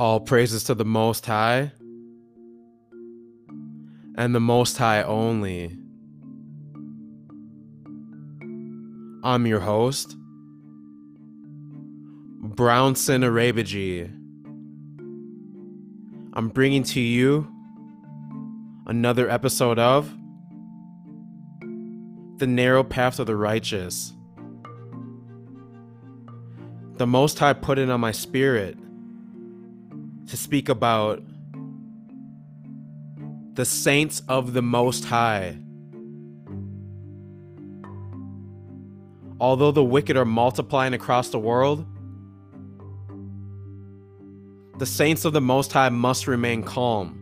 All praises to the Most High and the Most High only. I'm your host, Brownson Arebojie. I'm bringing to you another episode of The Narrow Path of the Righteous. The Most High put it on my spirit to speak about the saints of the Most High. Although the wicked are multiplying across the world, the saints of the Most High must remain calm.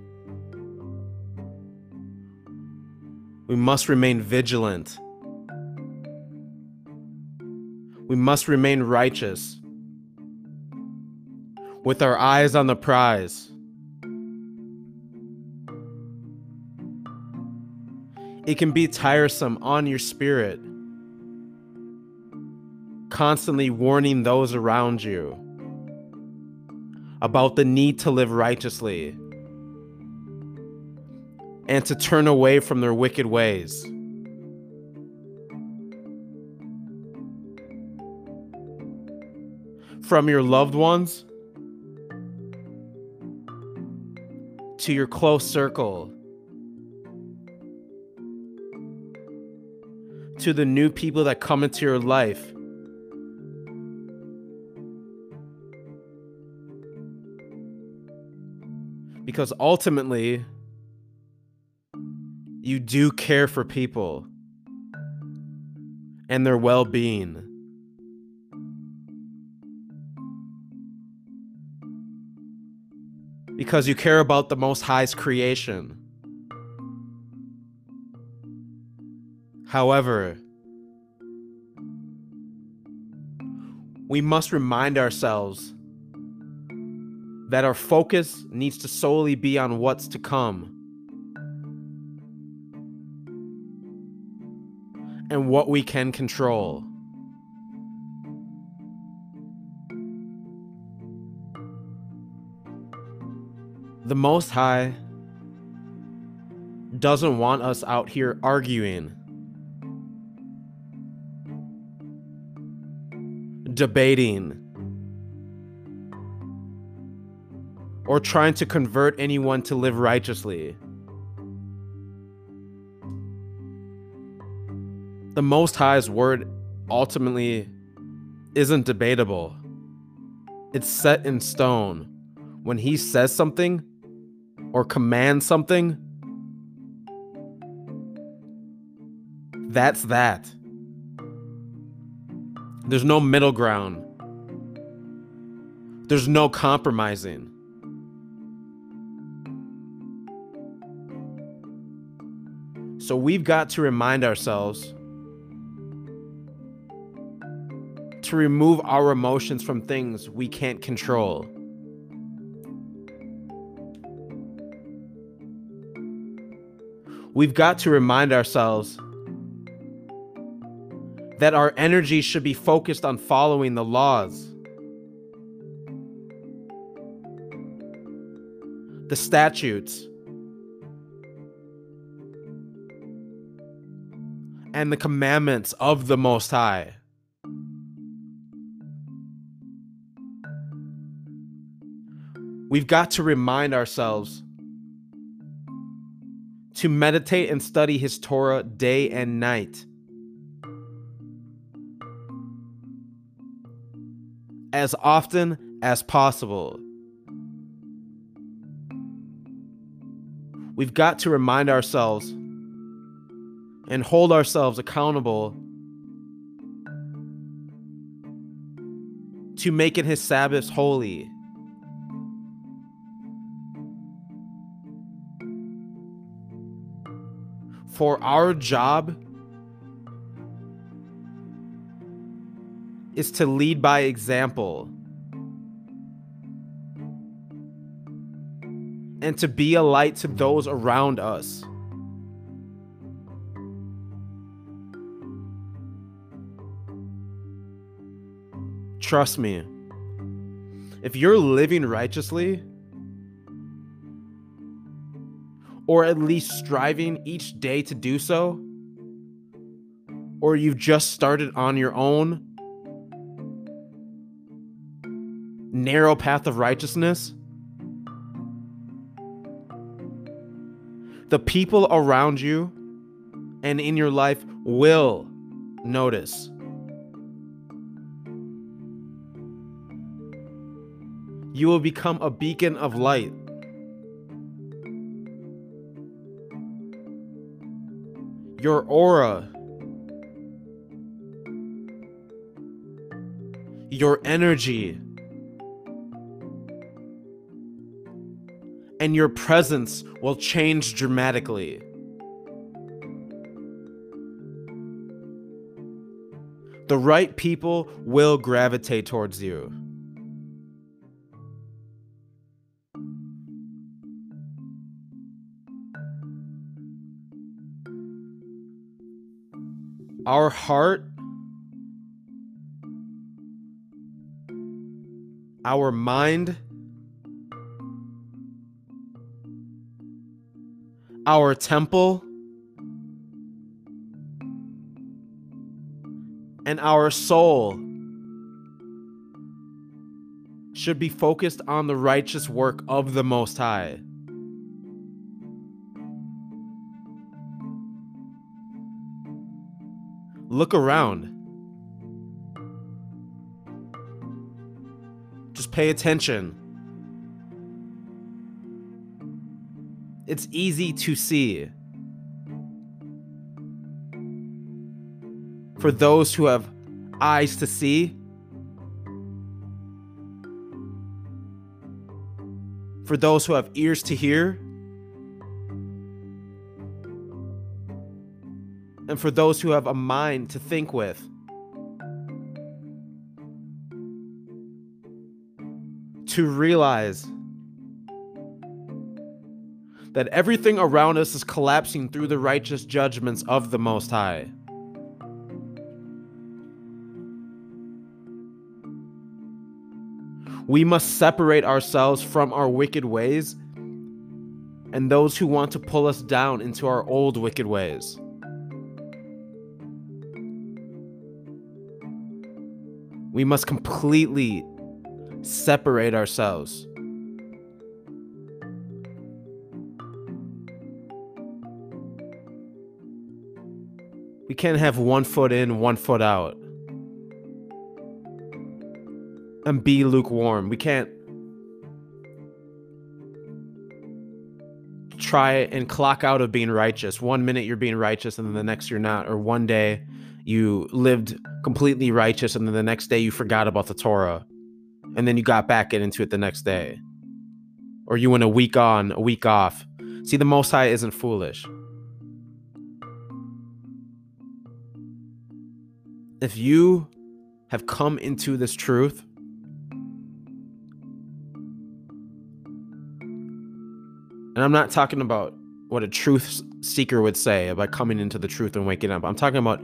We must remain vigilant. We must remain righteous with our eyes on the prize. It can be tiresome on your spirit, constantly warning those around you about the need to live righteously and to turn away from their wicked ways. From your loved ones to your close circle, to the new people that come into your life. Because ultimately, you do care for people and their well being. because you care about the Most High's creation. However, we must remind ourselves that our focus needs to solely be on what's to come and what we can control. the Most High doesn't want us out here arguing, debating, or trying to convert anyone to live righteously. The Most High's word ultimately isn't debatable. It's set in stone. When he says something, or commands something, that's that. There's no middle ground. There's no compromising. So we've got to remind ourselves to remove our emotions from things we can't control. we've got to remind ourselves that our energy should be focused on following the laws, the statutes, and the commandments of the Most High. We've got to remind ourselves to meditate and study his Torah day and night. As often as possible. We've got to remind ourselves and hold ourselves accountable to making his Sabbaths holy. For our job is to lead by example and to be a light to those around us. Trust me, if you're living righteously, or at least striving each day to do so, or you've just started on your own narrow path of righteousness, the people around you and in your life will notice. You will become a beacon of light. Your aura, your energy, and your presence will change dramatically. The right people will gravitate towards you. Our heart, our mind, our temple, and our soul should be focused on the righteous work of the Most High. Look around. Just pay attention. It's easy to see. For those who have eyes to see, for those who have ears to hear, and for those who have a mind to think with. To realize that everything around us is collapsing through the righteous judgments of the Most High. We must separate ourselves from our wicked ways and those who want to pull us down into our old wicked ways. We must completely separate ourselves. We can't have one foot in, one foot out. And be lukewarm. We can't try and clock out of being righteous. One minute you're being righteous and then the next you're not. Or one day you lived completely righteous and then the next day you forgot about the Torah. And then you got back into it the next day. Or you went a week on, a week off. See, the Most High isn't foolish. if you have come into this truth, and I'm not talking about what a truth seeker would say about coming into the truth and waking up. I'm talking about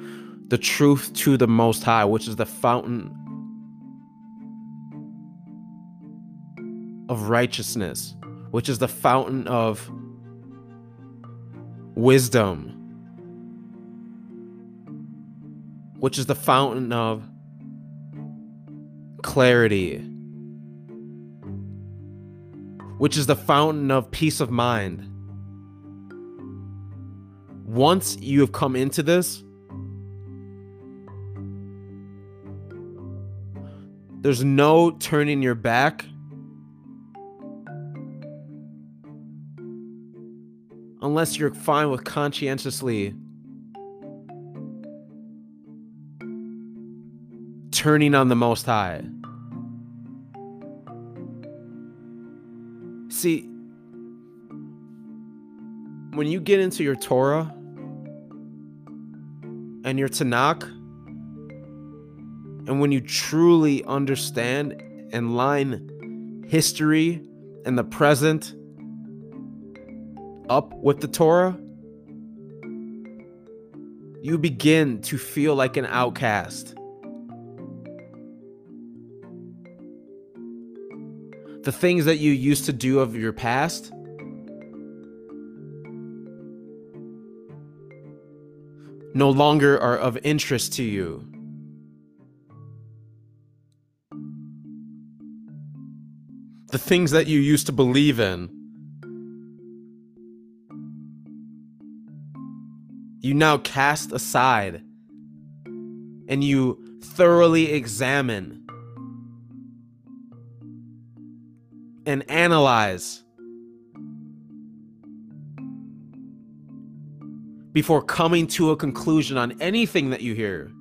the truth to the Most High, which is the fountain of righteousness, which is the fountain of wisdom, which is the fountain of clarity, which is the fountain of peace of mind. Once you have come into this, there's no turning your back. Unless you're fine with conscientiously turning on the Most High. See, when you get into your Torah and your Tanakh, and when you truly understand and line history and the present up with the Torah, you begin to feel like an outcast. The things that you used to do of your past no longer are of interest to you. The things that you used to believe in, you now cast aside and you thoroughly examine and analyze before coming to a conclusion on anything that you hear,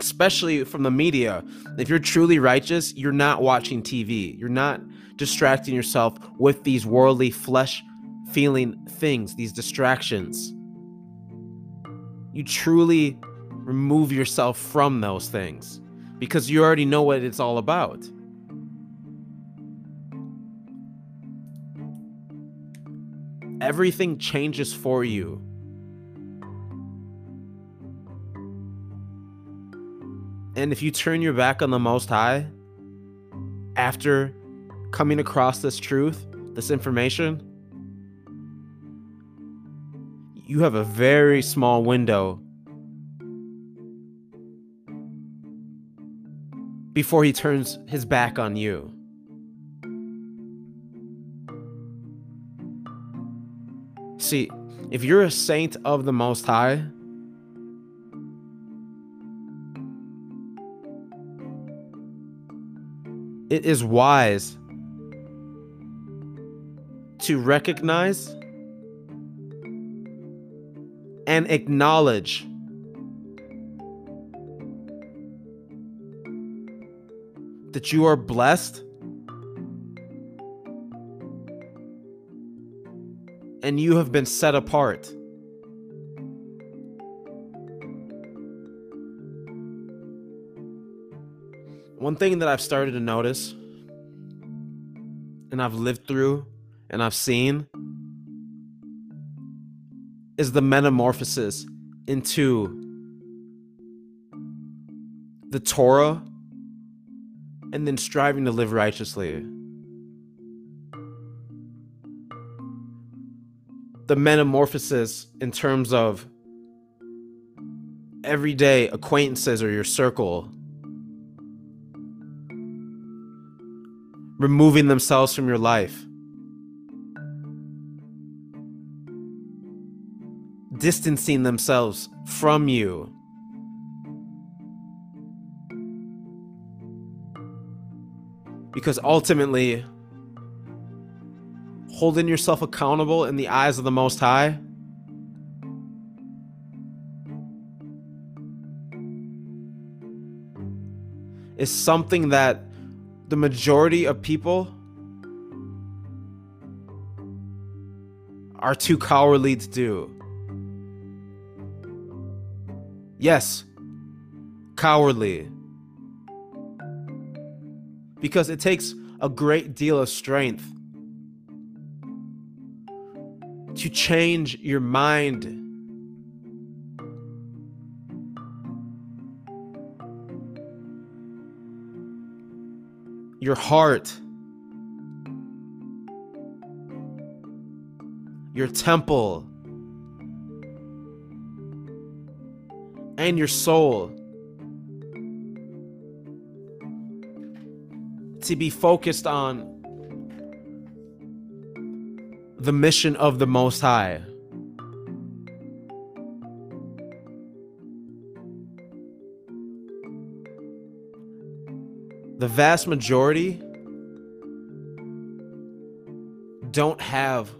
especially from the media. If you're truly righteous, you're not watching TV. You're not distracting yourself with these worldly flesh feeling things, these distractions. You truly remove yourself from those things because you already know what it's all about. Everything changes for you And if you turn your back on the Most High after coming across this truth, this information, you have a very small window before he turns his back on you. See, if you're a saint of the Most High, it is wise to recognize and acknowledge that you are blessed and you have been set apart. One thing that I've started to notice and I've lived through and I've seen is the metamorphosis into the Torah and then striving to live righteously. The metamorphosis in terms of everyday acquaintances or your circle removing themselves from your life. Distancing themselves from you. Because ultimately, holding yourself accountable in the eyes of the Most High is something that the majority of people are too cowardly to do. Yes, cowardly. Because it takes a great deal of strength to change your mind your heart, your temple, and your soul to be focused on the mission of the Most High. The vast majority don't have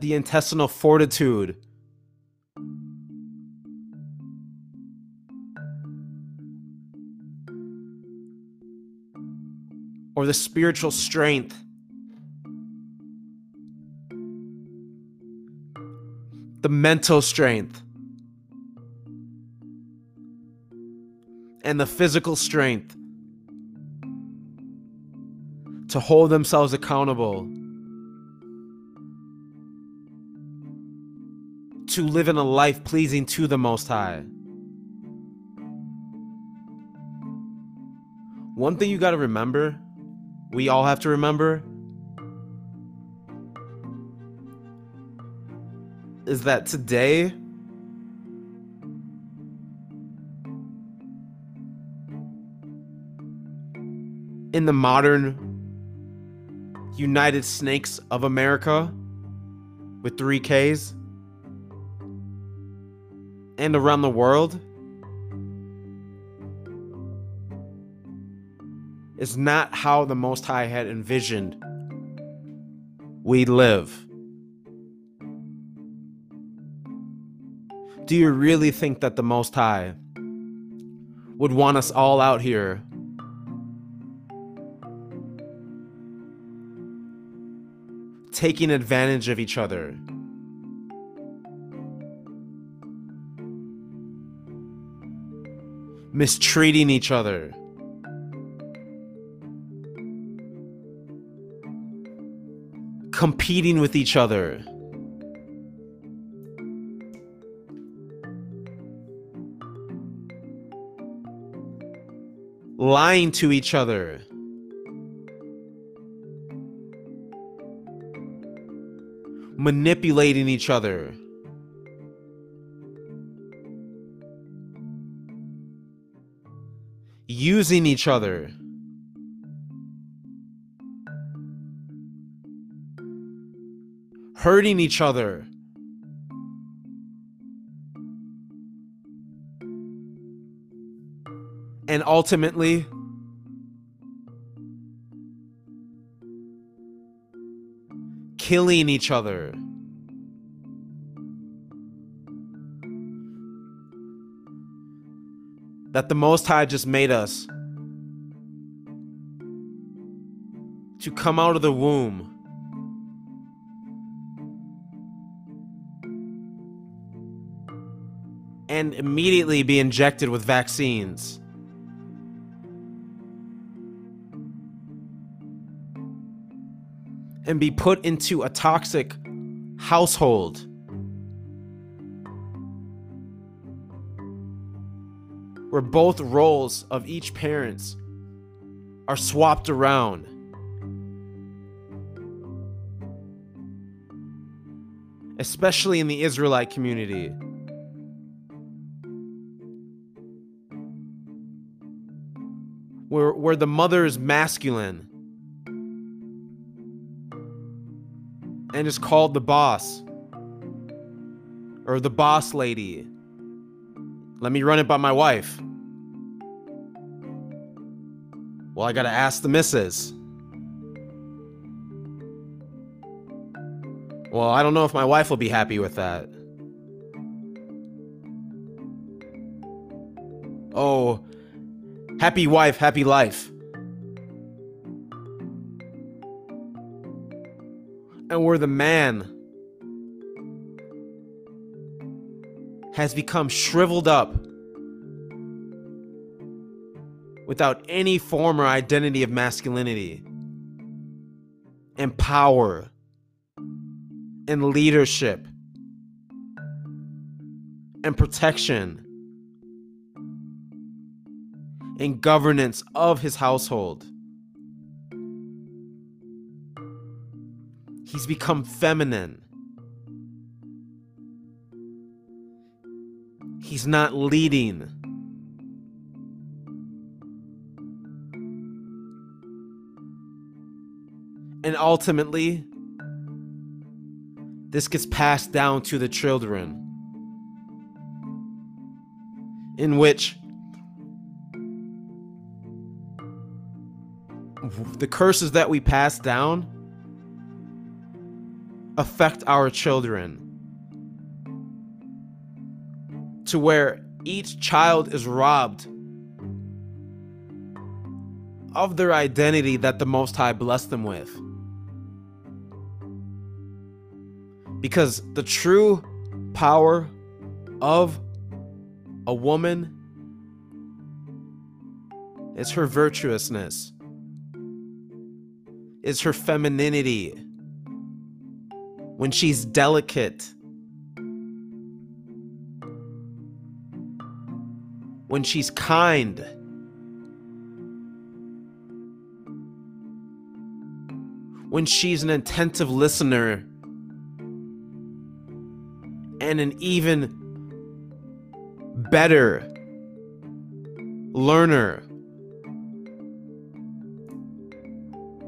the intestinal fortitude. Or the spiritual strength. The mental strength and the physical strength to hold themselves accountable, to live in a life pleasing to the Most High. One thing you got to remember, we all have to remember, is that today, in the modern United Snakes of America with three Ks and around the world is not how the Most High had envisioned we live. Do you really think that the Most High would want us all out here taking advantage of each other? Mistreating each other? competing with each other. Lying to each other. Manipulating each other. Using each other. hurting each other. And ultimately, killing each other. That the Most High just made us to come out of the womb and immediately be injected with vaccines. And be put into a toxic household. Where both roles of each parents are swapped around. Especially in the Israelite community. where where the mother is masculine and is called the boss or the boss lady. Let me run it by my wife. Well, I gotta ask the missus. Well, I don't know if my wife will be happy with that. Oh, Happy wife, happy life. And where the man has become shriveled up without any form or identity of masculinity and power and leadership and protection and governance of his household. He's become feminine. He's not leading. And ultimately, this gets passed down to the children, in which the curses that we pass down affect our children to where each child is robbed of their identity that the Most High blessed them with. Because the true power of a woman is her virtuousness is her femininity when she's delicate, when she's kind. When she's an attentive listener and an even better learner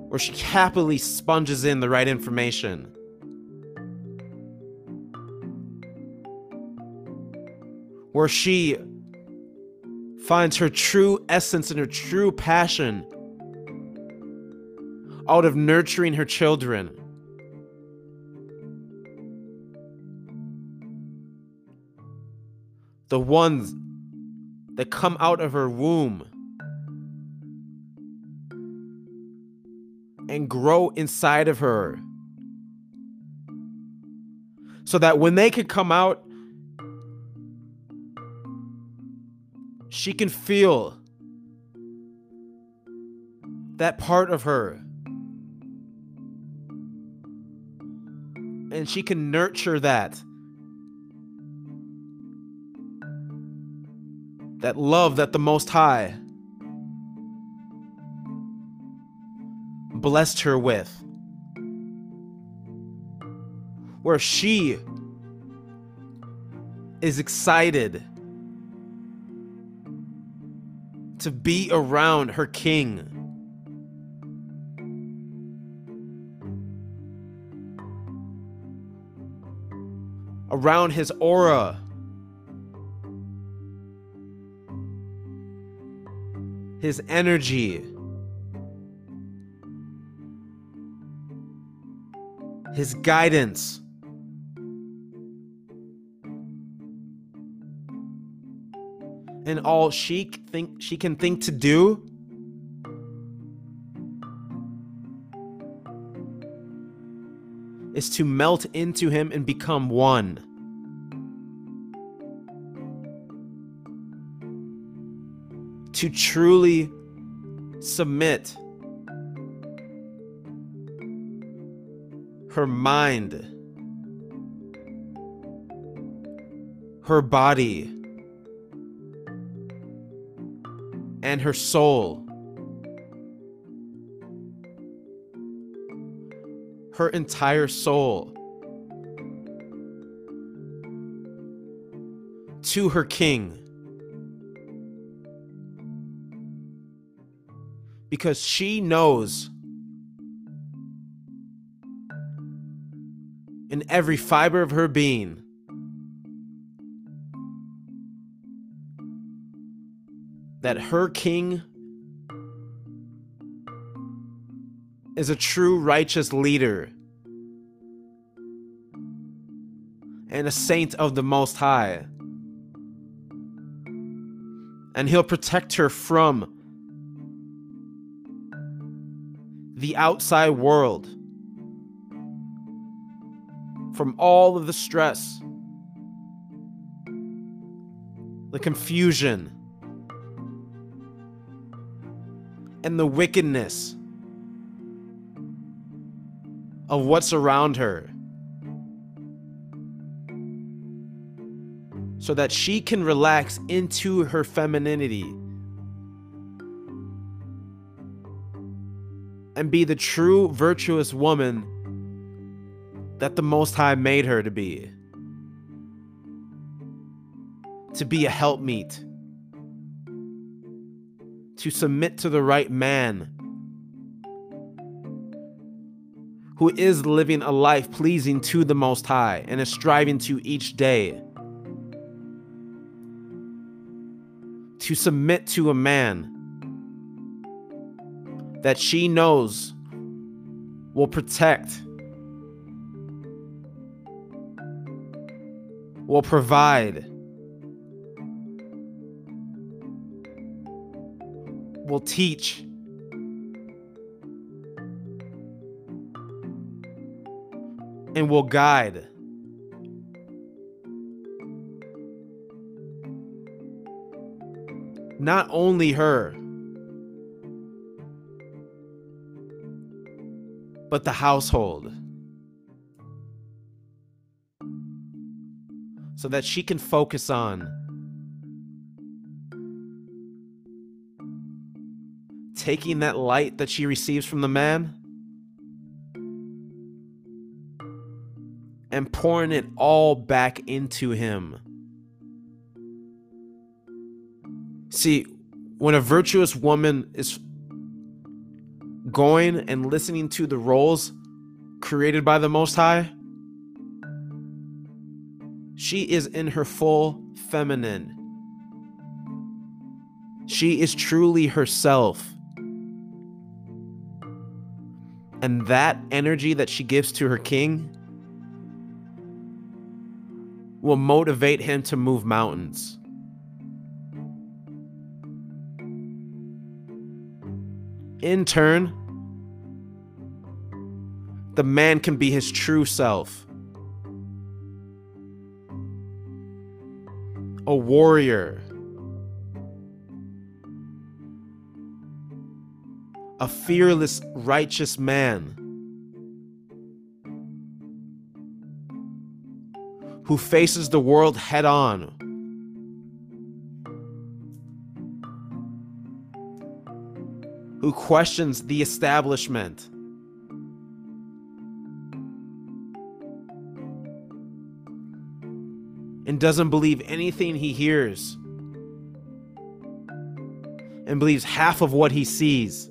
where she happily sponges in the right information. Where she finds her true essence and her true passion out of nurturing her children. The ones that come out of her womb and grow inside of her. So that when they could come out, she can feel that part of her. And she can nurture that. That love that the Most High blessed her with. Where she is excited to be around her king. Around his aura. His energy. His guidance. And all she think she can think to do is to melt into him and become one. To truly submit her mind, her body, and her soul. Her entire soul. To her king. Because she knows in every fiber of her being that her king is a true righteous leader and a saint of the Most High. And he'll protect her from the outside world, from all of the stress, the confusion and the wickedness of what's around her so that she can relax into her femininity and be the true virtuous woman that the Most High made her to be. To be a helpmeet to submit to the right man who is living a life pleasing to the Most High and is striving to each day to submit to a man that she knows will protect, will provide, will teach. And will guide. Not only her, but the household. So that she can focus on taking that light that she receives from the man and pouring it all back into him. See, when a virtuous woman is going and listening to the roles created by the Most High, she is in her full feminine. She is truly herself. And that energy that she gives to her king will motivate him to move mountains. In turn, the man can be his true self. A warrior. A fearless, righteous man. Who faces the world head on who questions the establishment. And doesn't believe anything he hears, and believes half of what he sees,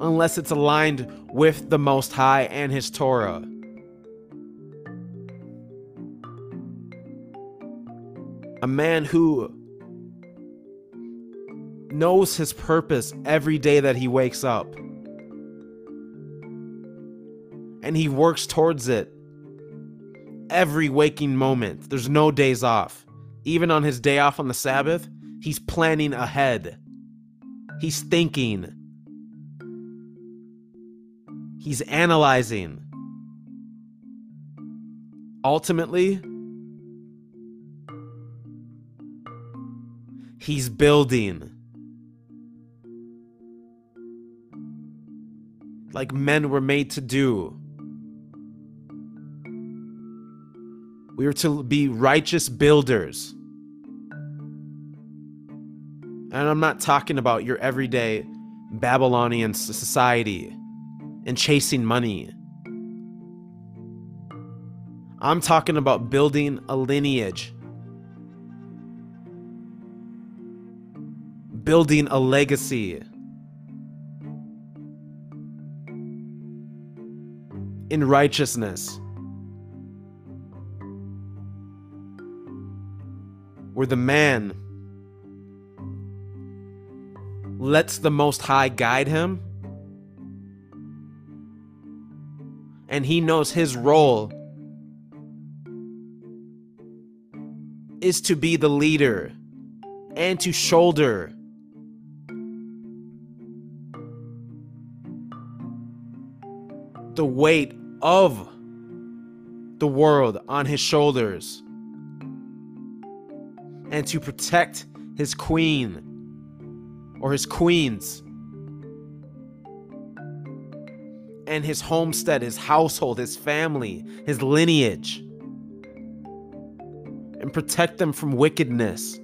unless it's aligned with the Most High and His Torah. A man who knows his purpose every day that he wakes up. And he works towards it every waking moment. There's no days off. Even on his day off on the Sabbath, he's planning ahead. He's thinking. He's analyzing. Ultimately, he's building. like men were made to do. We are to be righteous builders. And I'm not talking about your everyday Babylonian society and chasing money. I'm talking about building a lineage, building a legacy. in righteousness. Where the man lets the Most High guide him, and he knows his role is to be the leader and to shoulder the weight of the world on his shoulders and to protect his queen or his queens and his homestead, his household, his family, his lineage, and protect them from wickedness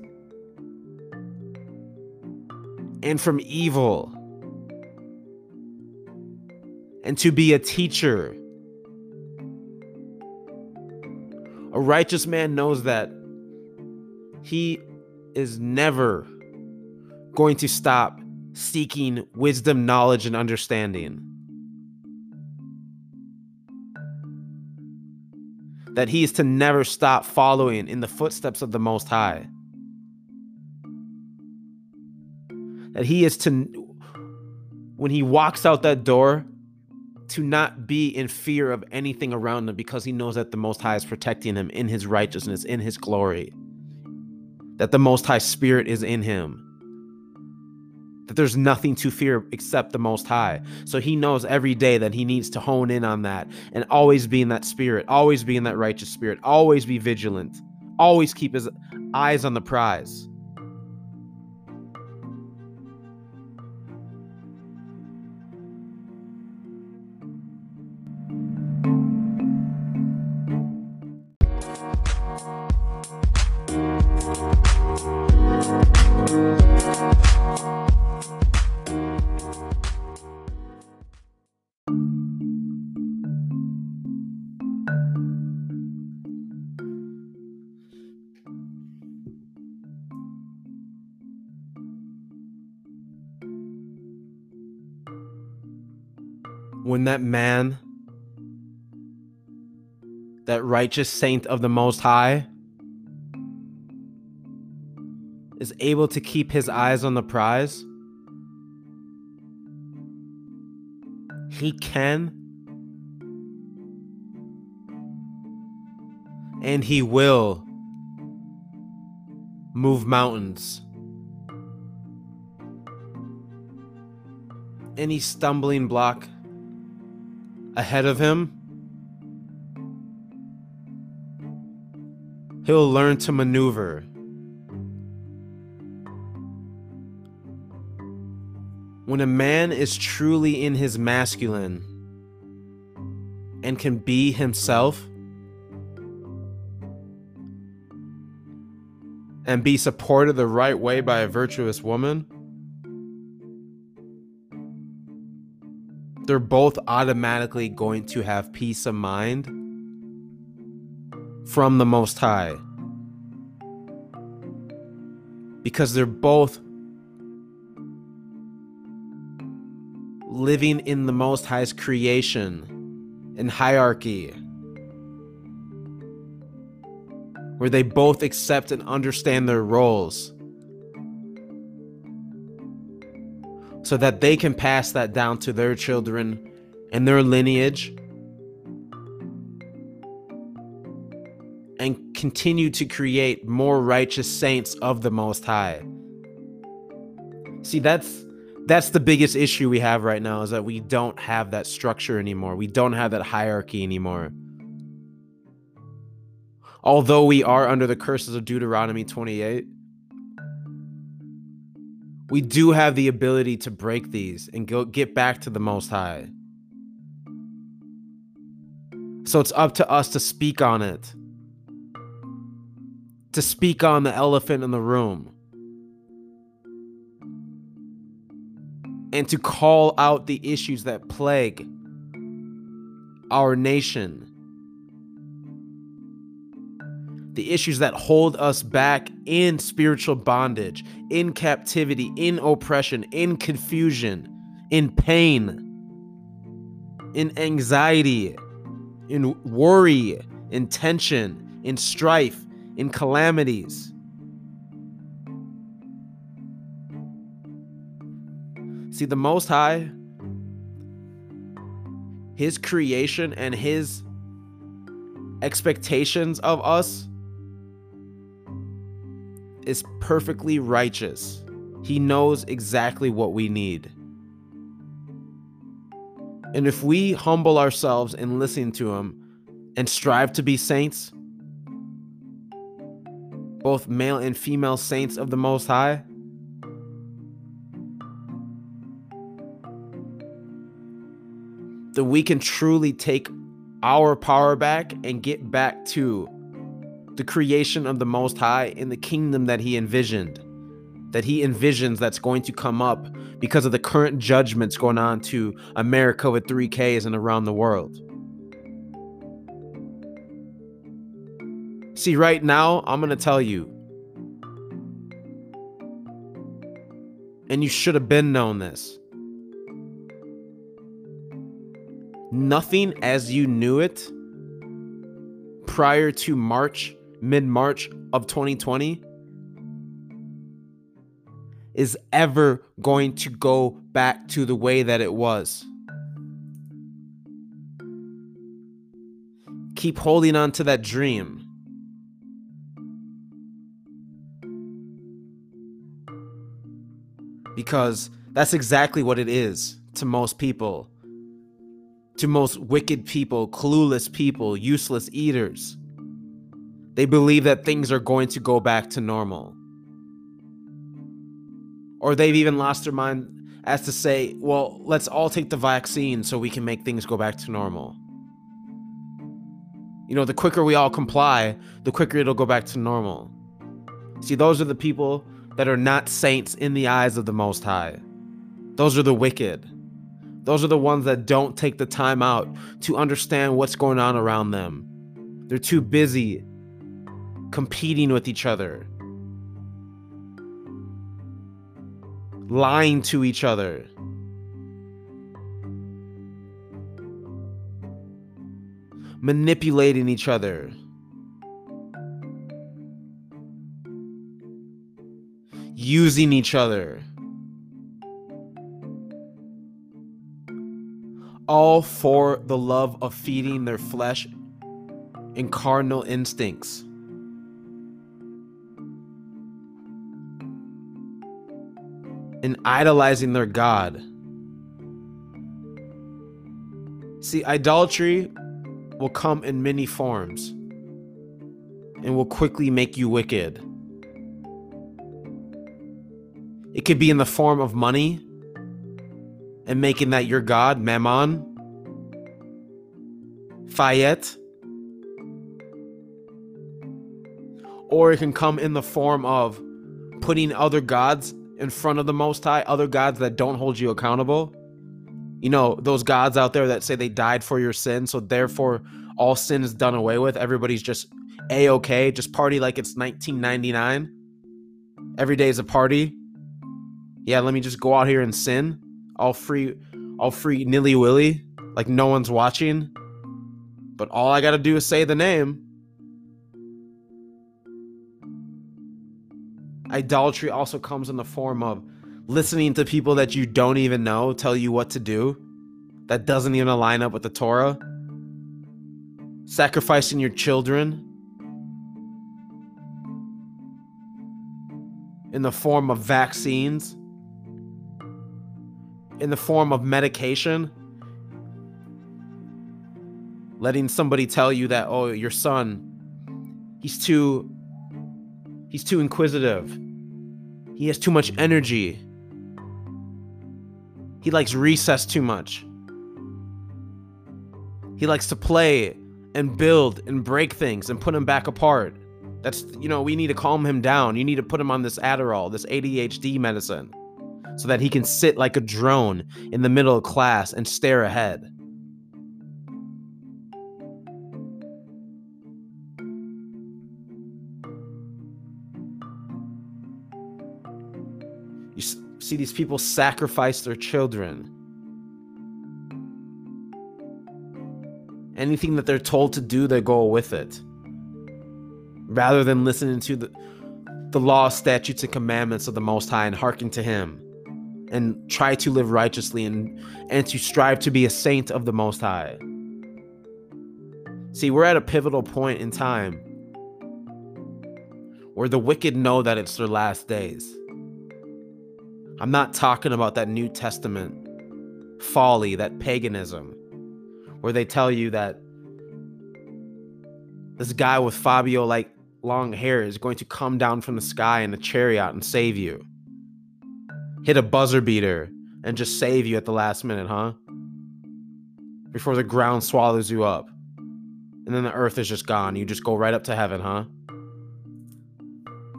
and from evil and to be a teacher. A righteous man knows that he is never going to stop seeking wisdom, knowledge, and understanding. That he is to never stop following in the footsteps of the Most High. That he is to, when he walks out that door, to not be in fear of anything around him because he knows that the Most High is protecting him in his righteousness, in his glory. That the Most High Spirit is in him. That there's nothing to fear except the Most High. So he knows every day that he needs to hone in on that and always be in that spirit, always be in that righteous spirit, always be vigilant, always keep his eyes on the prize. When that man, that righteous saint of the Most High, is able to keep his eyes on the prize, he can and he will move mountains. Any stumbling block ahead of him, he'll learn to maneuver. When a man is truly in his masculine and can be himself, and be supported the right way by a virtuous woman, they're both automatically going to have peace of mind from the Most High. Because they're both living in the Most High's creation and hierarchy, where they both accept and understand their roles so that they can pass that down to their children and their lineage and continue to create more righteous saints of the most high. See that's that's the biggest issue we have right now is that we don't have that structure anymore. We don't have that hierarchy anymore. Although we are under the curses of deuteronomy 28 we do have the ability to break these and go get back to the most high. So it's up to us to speak on it. To speak on the elephant in the room. And to call out the issues that plague our nation the issues that hold us back in spiritual bondage, in captivity, in oppression, in confusion, in pain, in anxiety, in worry, in tension, in strife, in calamities. See, the Most High, His creation and His expectations of us is perfectly righteous. He knows exactly what we need. And if we humble ourselves and listen to Him and strive to be saints, both male and female saints of the Most High, then we can truly take our power back and get back to the creation of the Most High in the kingdom that he envisioned, that he envisions that's going to come up because of the current judgments going on to America with 3Ks and around the world. See, right now, I'm going to tell you, and you should have been known this. Nothing as you knew it prior to March mid March of 2020 is ever going to go back to the way that it was. Keep holding on to that dream. Because that's exactly what it is to most people. To most wicked people, clueless people, useless eaters. They believe that things are going to go back to normal. Or they've even lost their mind as to say, well, let's all take the vaccine so we can make things go back to normal. You know, the quicker we all comply, the quicker it'll go back to normal. See, those are the people that are not saints in the eyes of the Most High. Those are the wicked. Those are the ones that don't take the time out to understand what's going on around them. They're too busy competing with each other, lying to each other, manipulating each other. Using each other. All for the love of feeding their flesh and carnal instincts. And idolizing their God. See, idolatry will come in many forms and will quickly make you wicked. It could be in the form of money and making that your God, Mammon, Fayette, or it can come in the form of putting other gods in front of the Most High, other gods that don't hold you accountable you know, those gods out there that say they died for your sin, so therefore all sin is done away with. Everybody's just a okay, just party like it's 1999. Every day is a party. Yeah, let me just go out here and sin, all free, all free nilly willy, like no one's watching. But all I gotta do is say the name. Idolatry also comes in the form of listening to people that you don't even know tell you what to do that doesn't even align up with the Torah, sacrificing your children in the form of vaccines, in the form of medication, letting somebody tell you that oh your son he's too he's too inquisitive. He has too much energy he likes recess too much. He likes to play and build and break things and put them back apart. That's, you know, we need to calm him down. You need to put him on this Adderall, this ADHD medicine, so that he can sit like a drone in the middle of class and stare ahead. See these people sacrifice their children. Anything that they're told to do, they go with it. Rather than listening to the, the law, statutes, and commandments of the Most High and hearken to Him and try to live righteously and, and to strive to be a saint of the Most High. See, we're at a pivotal point in time where the wicked know that it's their last days. I'm not talking about that New Testament folly, that paganism, where they tell you that this guy with Fabio like long hair is going to come down from the sky in a chariot and save you. Hit a buzzer beater and just save you at the last minute, huh? Before the ground swallows you up. And then the earth is just gone. You just go right up to heaven, huh?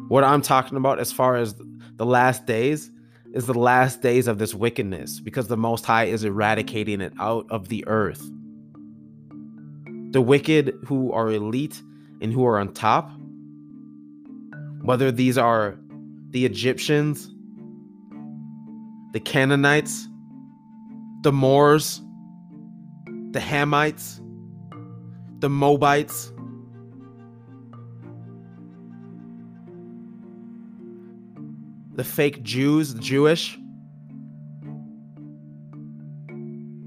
What I'm talking about as far as the last days is the last days of this wickedness because the Most High is eradicating it out of the earth. The wicked who are elite and who are on top, whether these are the Egyptians, the Canaanites, the Moors, the Hamites, the Moabites, the fake Jews, the Jewish,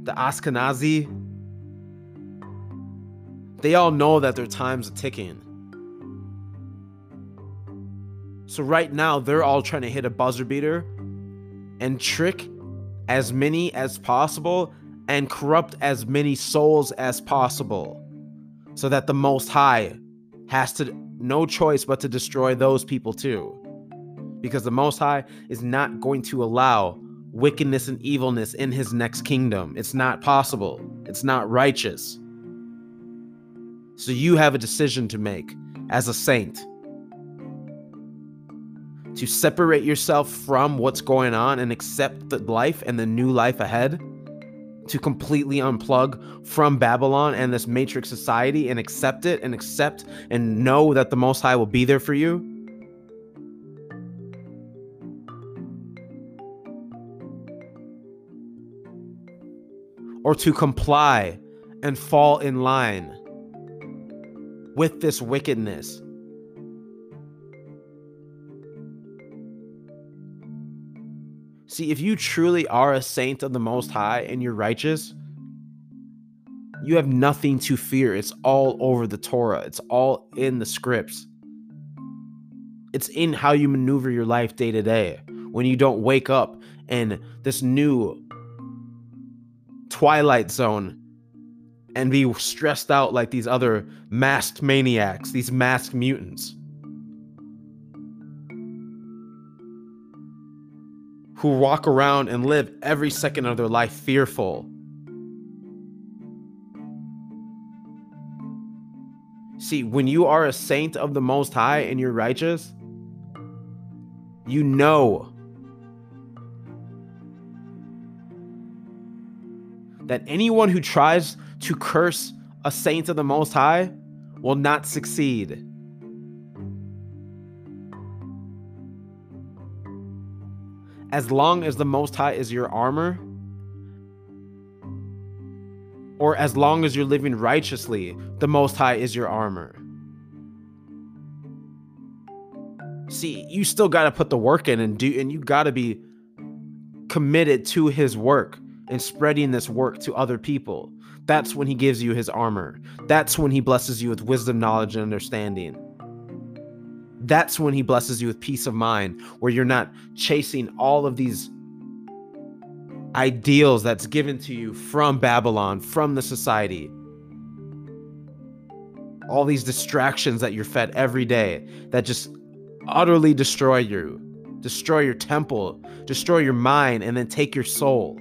the Ashkenazi, they all know that their time's are ticking. So right now, they're all trying to hit a buzzer beater and trick as many as possible and corrupt as many souls as possible so that the Most High has to no choice but to destroy those people too because the Most High is not going to allow wickedness and evilness in his next kingdom. It's not possible, it's not righteous. So you have a decision to make as a saint to separate yourself from what's going on and accept the life and the new life ahead, to completely unplug from Babylon and this matrix society and accept it and accept and know that the Most High will be there for you or to comply and fall in line with this wickedness. See, if you truly are a saint of the Most High and you're righteous, you have nothing to fear. It's all over the Torah, it's all in the scripts. It's in how you maneuver your life day to day. When you don't wake up and this new twilight zone and be stressed out like these other masked maniacs, these masked mutants. Who walk around and live every second of their life fearful. See, when you are a saint of the Most High and you're righteous, you know that anyone who tries to curse a saint of the Most High will not succeed. As long as the Most High is your armor, or as long as you're living righteously, the Most High is your armor. See, you still got to put the work in and do, and you got to be committed to His work and spreading this work to other people. That's when He gives you His armor. That's when He blesses you with wisdom, knowledge, and understanding. That's when He blesses you with peace of mind, where you're not chasing all of these ideals that's given to you from Babylon, from the society. All these distractions that you're fed every day that just utterly destroy you, destroy your temple, destroy your mind, and then take your soul.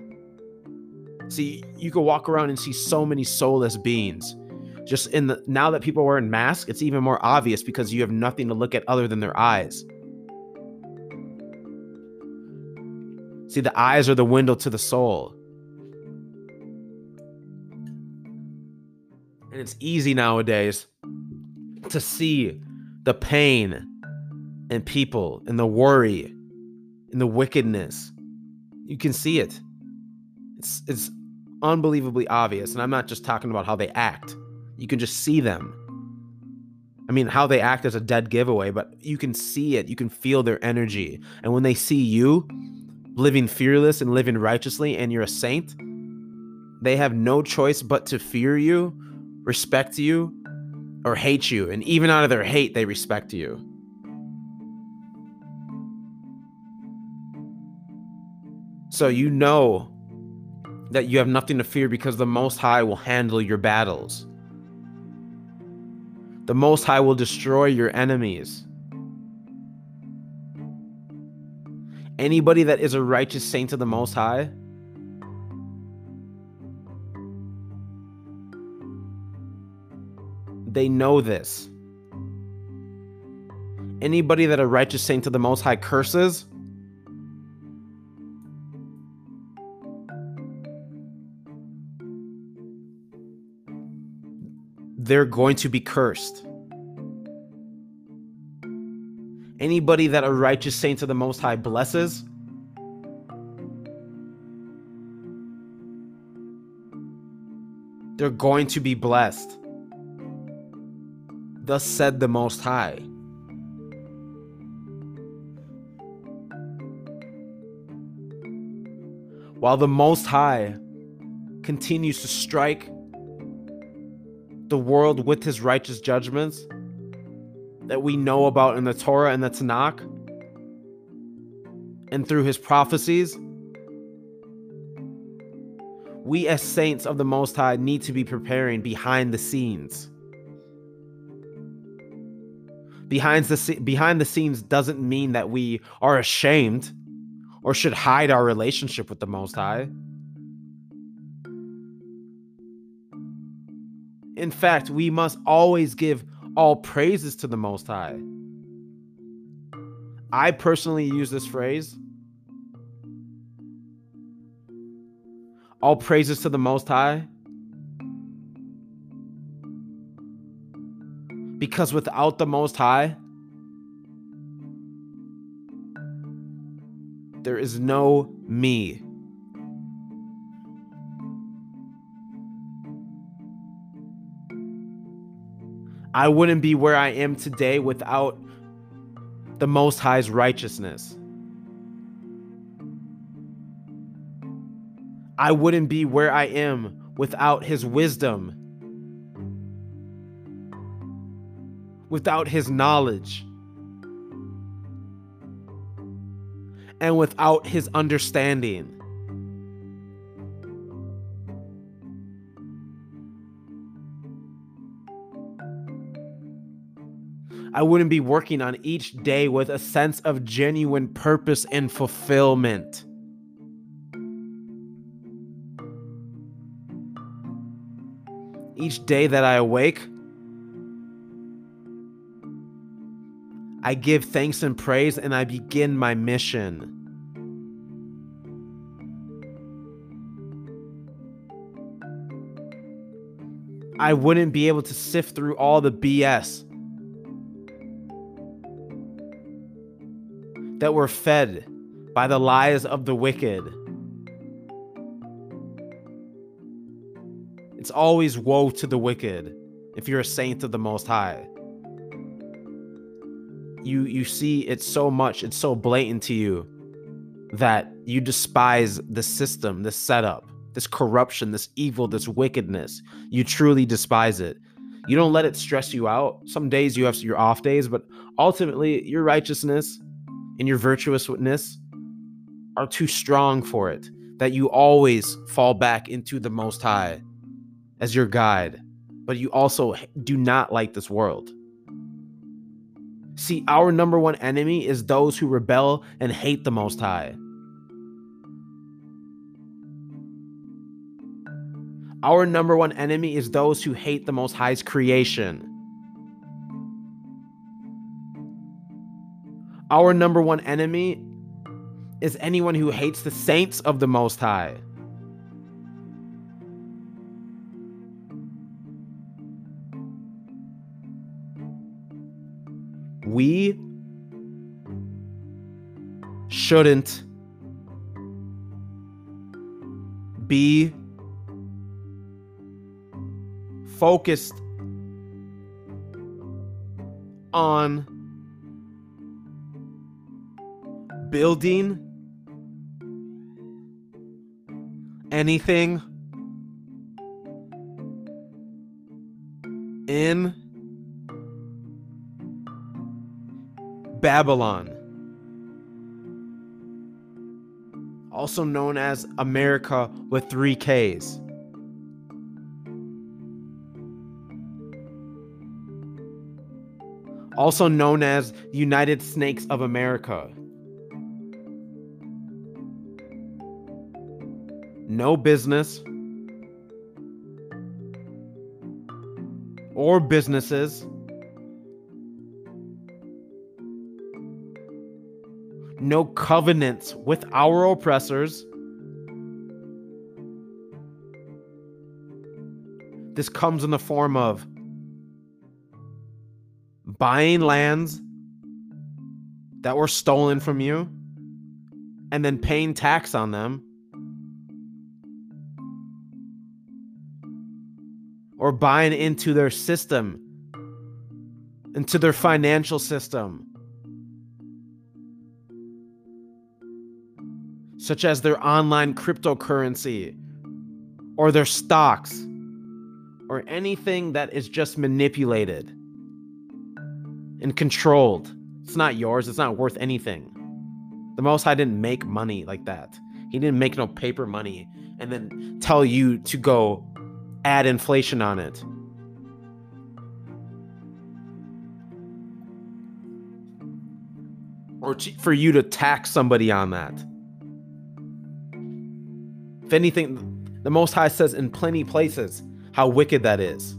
See, you can walk around and see so many soulless beings. Just in the now that people are wearing masks, it's even more obvious because you have nothing to look at other than their eyes. See, the eyes are the window to the soul. And it's easy nowadays to see the pain in people and the worry and the wickedness. You can see it. It's it's unbelievably obvious. And I'm not just talking about how they act. You can just see them. I mean, how they act is a dead giveaway, but you can see it. You can feel their energy. And when they see you, living fearless and living righteously and you're a saint, they have no choice but to fear you, respect you, or hate you. And even out of their hate, they respect you. So you know that you have nothing to fear because the Most High will handle your battles. The Most High will destroy your enemies. Anybody that is a righteous saint of the Most High, they know this. Anybody that a righteous saint of the Most High curses, they're going to be cursed. Anybody that a righteous saint of the Most High blesses, they're going to be blessed. Thus said the Most High. While the Most High continues to strike the world with his righteous judgments, that we know about in the Torah and the Tanakh and through his prophecies, we as saints of the Most High need to be preparing behind the scenes. Behind the, behind the scenes doesn't mean that we are ashamed or should hide our relationship with the Most High. In fact, we must always give all praises to the Most High. I personally use this phrase. All praises to the Most High. Because without the Most High, there is no me. I wouldn't be where I am today without the Most High's righteousness. I wouldn't be where I am without his wisdom, without his knowledge, and without his understanding. I wouldn't be working on each day with a sense of genuine purpose and fulfillment. Each day that I awake, I give thanks and praise and I begin my mission. I wouldn't be able to sift through all the BS that were fed by the lies of the wicked. It's always woe to the wicked if you're a saint of the Most High. You you see it so much, it's so blatant to you that you despise the system, the setup, this corruption, this evil, this wickedness. You truly despise it. You don't let it stress you out. Some days you have your off days, but ultimately your righteousness and your virtuousness are too strong for it, that you always fall back into the Most High as your guide, but you also do not like this world. See, our number one enemy is those who rebel and hate the Most High. Our number one enemy is those who hate the Most High's creation. Our number one enemy is anyone who hates the saints of the Most High. We shouldn't be focused on building anything in Babylon, also known as America with three Ks. Also known as United Snakes of America. No business or businesses no covenants with our oppressors. This comes in the form of buying lands that were stolen from you and then paying tax on them or buying into their system, into their financial system, such as their online cryptocurrency or their stocks or anything that is just manipulated and controlled. It's not yours, it's not worth anything. The Most High didn't make money like that. He didn't make no paper money and then tell you to go add inflation on it. Or to, for you to tax somebody on that. If anything, the Most High says in plenty places how wicked that is.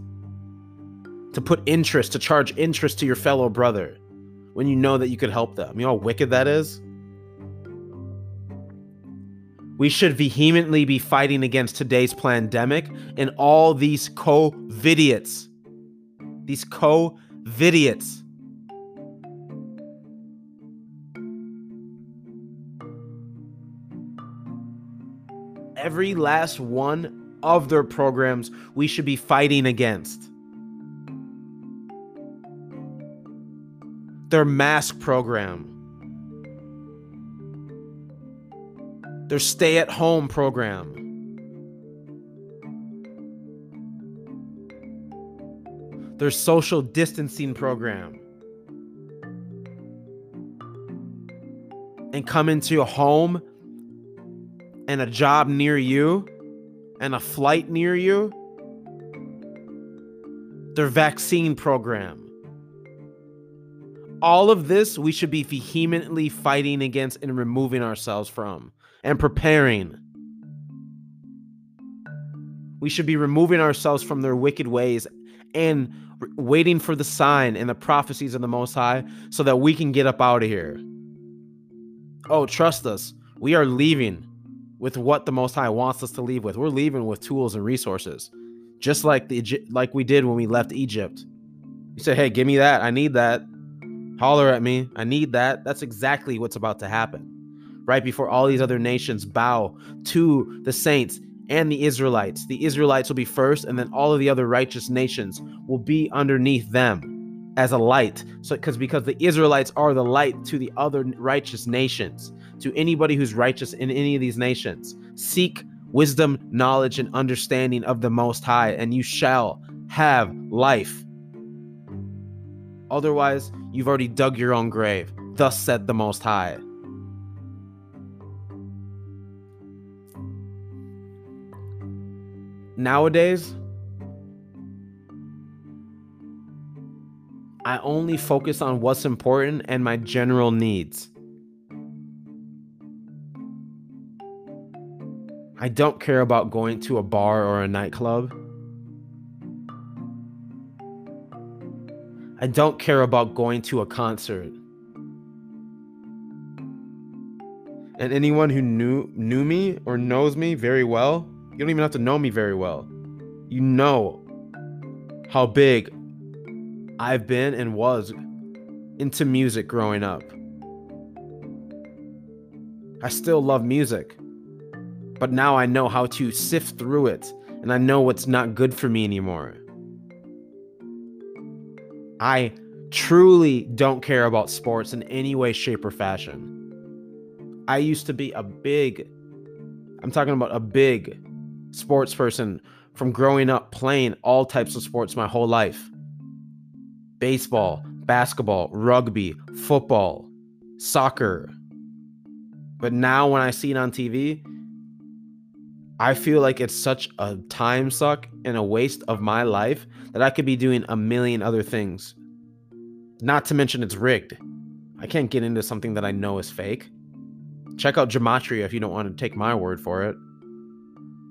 To put interest, to charge interest to your fellow brother when you know that you could help them. You know how wicked that is? We should vehemently be fighting against today's pandemic and all these co-vidiots. These co-vidiots. Every last one of their programs we should be fighting against. their mask program, their stay at home program. Their social distancing program. And come into a home and a job near you and a flight near you. Their vaccine program all of this we should be vehemently fighting against and removing ourselves from and preparing. We should be removing ourselves from their wicked ways and waiting for the sign and the prophecies of the Most High so that we can get up out of here. Oh, trust us. We are leaving with what the Most High wants us to leave with. We're leaving with tools and resources, just like the like we did when we left Egypt. You say, "Hey, give me that. I need that." Holler at me. I need that. That's exactly what's about to happen. Right before all these other nations bow to the saints and the Israelites. The Israelites will be first, and then all of the other righteous nations will be underneath them as a light. So because because the Israelites are the light to the other righteous nations, to anybody who's righteous in any of these nations. Seek wisdom, knowledge, and understanding of the most high, and you shall have life. Otherwise, you've already dug your own grave. Thus said the Most High. Nowadays, I only focus on what's important and my general needs. I don't care about going to a bar or a nightclub. I don't care about going to a concert. And anyone who knew knew me or knows me very well, you don't even have to know me very well. You know how big I've been and was into music growing up. I still love music, but now I know how to sift through it and I know what's not good for me anymore. I truly don't care about sports in any way, shape, or fashion. I used to be a big, I'm talking about a big sports person from growing up playing all types of sports my whole life baseball, basketball, rugby, football, soccer. But now when I see it on TV, I feel like it's such a time suck and a waste of my life that I could be doing a million other things. Not to mention it's rigged. I can't get into something that I know is fake. Check out Gematria if you don't want to take my word for it.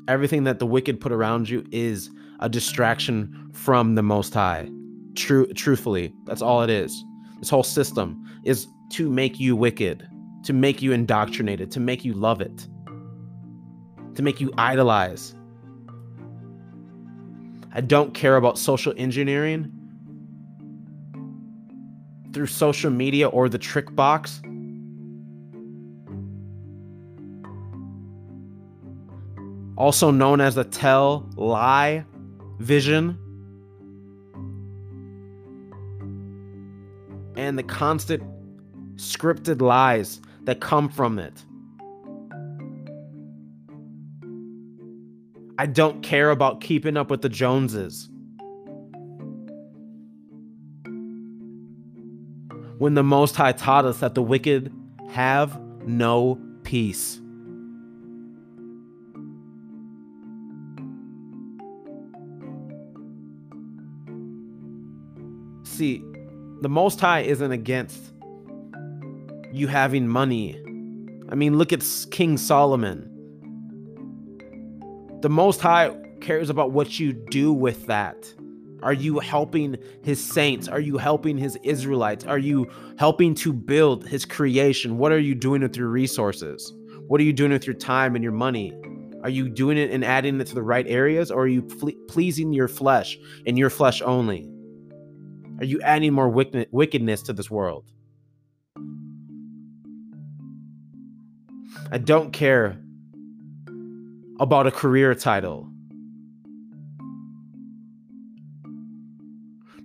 Everything that the wicked put around you is a distraction from the Most High. True, truthfully, that's all it is. This whole system is to make you wicked, to make you indoctrinated, to make you love it to make you idolize. I don't care about social engineering through social media or the trick box. Also known as the tell lie vision. And the constant scripted lies that come from it. I don't care about keeping up with the Joneses. When the Most High taught us that the wicked have no peace. See, the Most High isn't against you having money. I mean, look at King Solomon. The Most High cares about what you do with that. Are you helping his saints? Are you helping his Israelites? Are you helping to build his creation? What are you doing with your resources? What are you doing with your time and your money? Are you doing it and adding it to the right areas or are you pleasing your flesh and your flesh only? Are you adding more wickedness to this world? I don't care about a career title.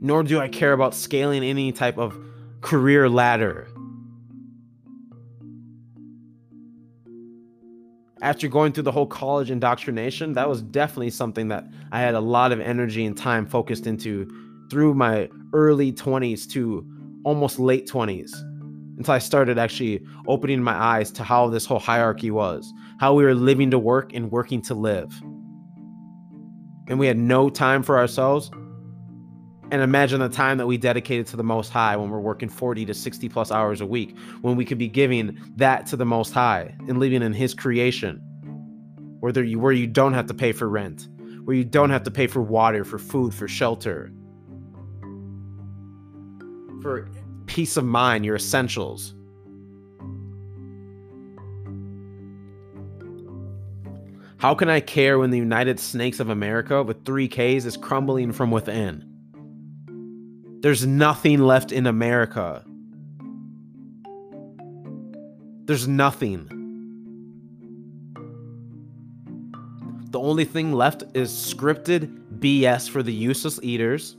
Nor do I care about scaling any type of career ladder. After going through the whole college indoctrination, that was definitely something that I had a lot of energy and time focused into through my early 20s to almost late 20s until I started actually opening my eyes to how this whole hierarchy was, how we were living to work and working to live. And we had no time for ourselves. And imagine the time that we dedicated to the Most High when we're working 40 to 60 plus hours a week, when we could be giving that to the Most High and living in His creation, where, there you, where you don't have to pay for rent, where you don't have to pay for water, for food, for shelter, for peace of mind, your essentials. How can I care when the United Snakes of America with three Ks is crumbling from within? There's nothing left in America. There's nothing. The only thing left is scripted BS for the useless eaters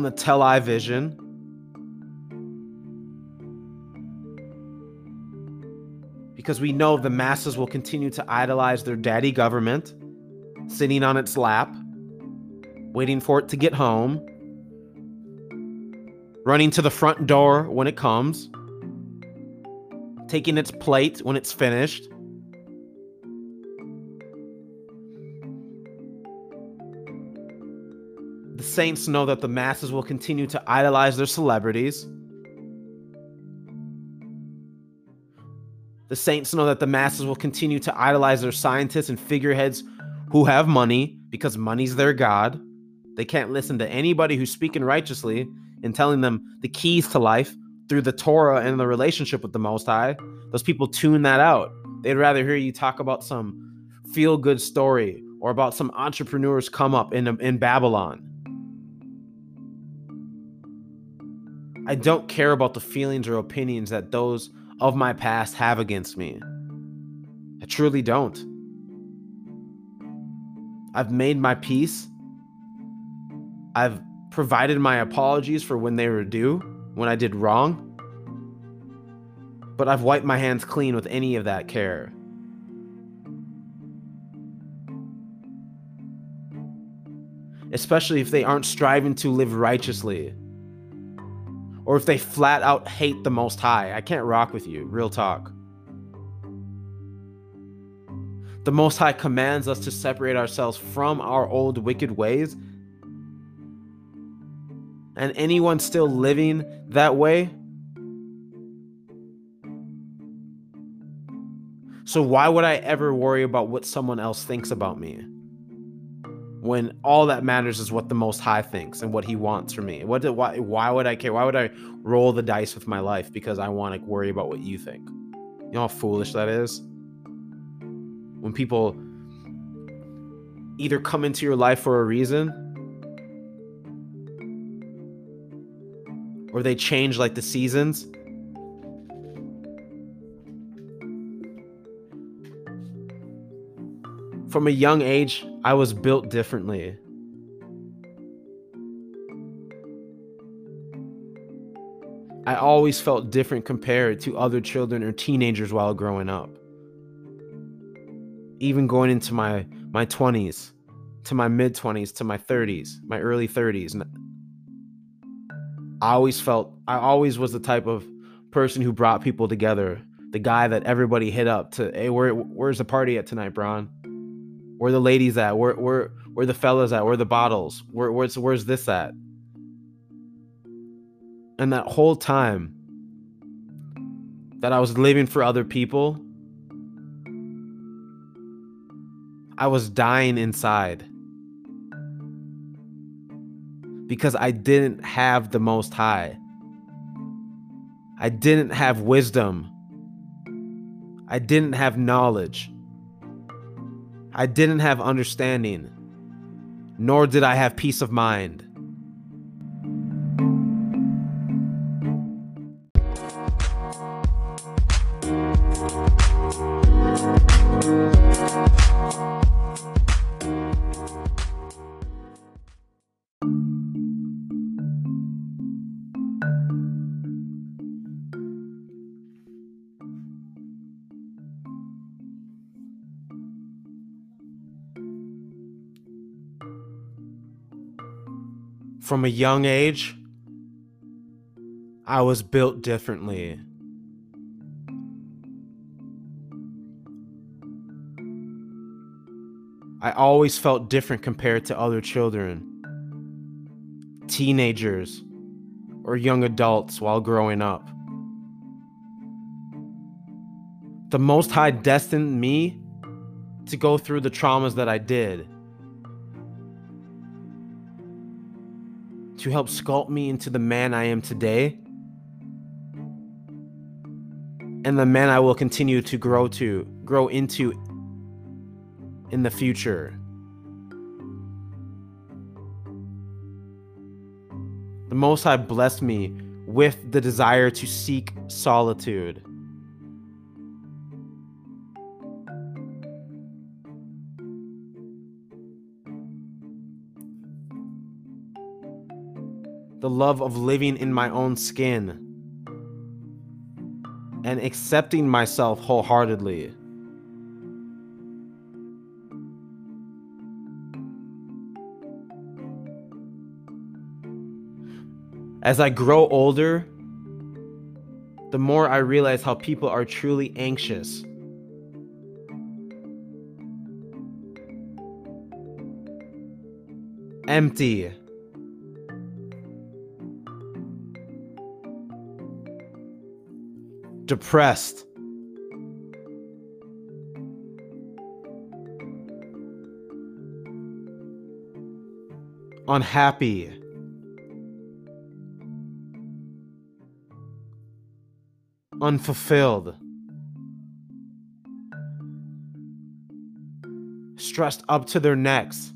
on the television. Because we know the masses will continue to idolize their daddy government, sitting on its lap, waiting for it to get home, running to the front door when it comes, taking its plate when it's finished. Saints know that the masses will continue to idolize their celebrities. The Saints know that the masses will continue to idolize their scientists and figureheads who have money because money's their God. They can't listen to anybody who's speaking righteously and telling them the keys to life through the Torah and the relationship with the Most High. Those people tune that out. They'd rather hear you talk about some feel good story or about some entrepreneurs come up in, in Babylon. I don't care about the feelings or opinions that those of my past have against me. I truly don't. I've made my peace. I've provided my apologies for when they were due, when I did wrong. But I've wiped my hands clean with any of that care. Especially if they aren't striving to live righteously or if they flat out hate the Most High. I can't rock with you. Real talk. The Most High commands us to separate ourselves from our old wicked ways. And anyone still living that way, So why would I ever worry about what someone else thinks about me? When all that matters is what the most high thinks and what he wants from me. What why, why would i care? Why would i roll the dice with my life because i want to worry about what you think? You know how foolish that is? When people either come into your life for a reason or they change like the seasons from a young age, I was built differently. I always felt different compared to other children or teenagers while growing up. Even going into my my 20s, to my mid 20s, to my 30s, my early 30s. I always felt I always was the type of person who brought people together. The guy that everybody hit up to, hey, where where's the party at tonight, Bron? Where the ladies at? Where where where the fellas at? Where the bottles? Where where's where's this at? And that whole time that I was living for other people, I was dying inside. Because I didn't have the most high. I didn't have wisdom. I didn't have knowledge. I didn't have understanding, nor did I have peace of mind. From a young age, I was built differently. I always felt different compared to other children, teenagers, or young adults while growing up. The Most High destined me to go through the traumas that I did to help sculpt me into the man I am today and the man I will continue to grow to grow into in the future. The Most High blessed me with the desire to seek solitude. The love of living in my own skin and accepting myself wholeheartedly. As I grow older, the more I realize how people are truly anxious. Empty. Depressed. Unhappy. unfulfilled, stressed up to their necks.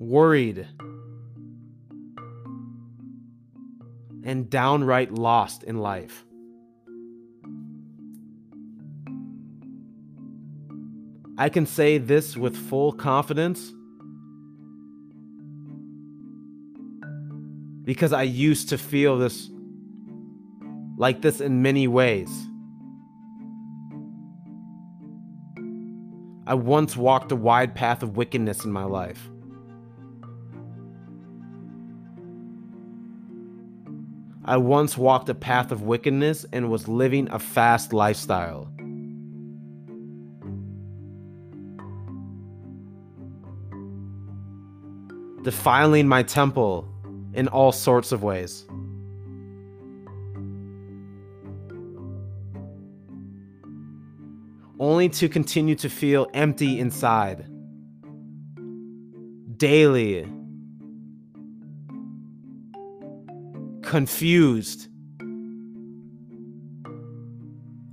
Worried and downright lost in life. I can say this with full confidence because I used to feel this like this in many ways. I once walked a wide path of wickedness in my life. I once walked a path of wickedness and was living a fast lifestyle. Defiling my temple in all sorts of ways. Only to continue to feel empty inside. Daily. Confused.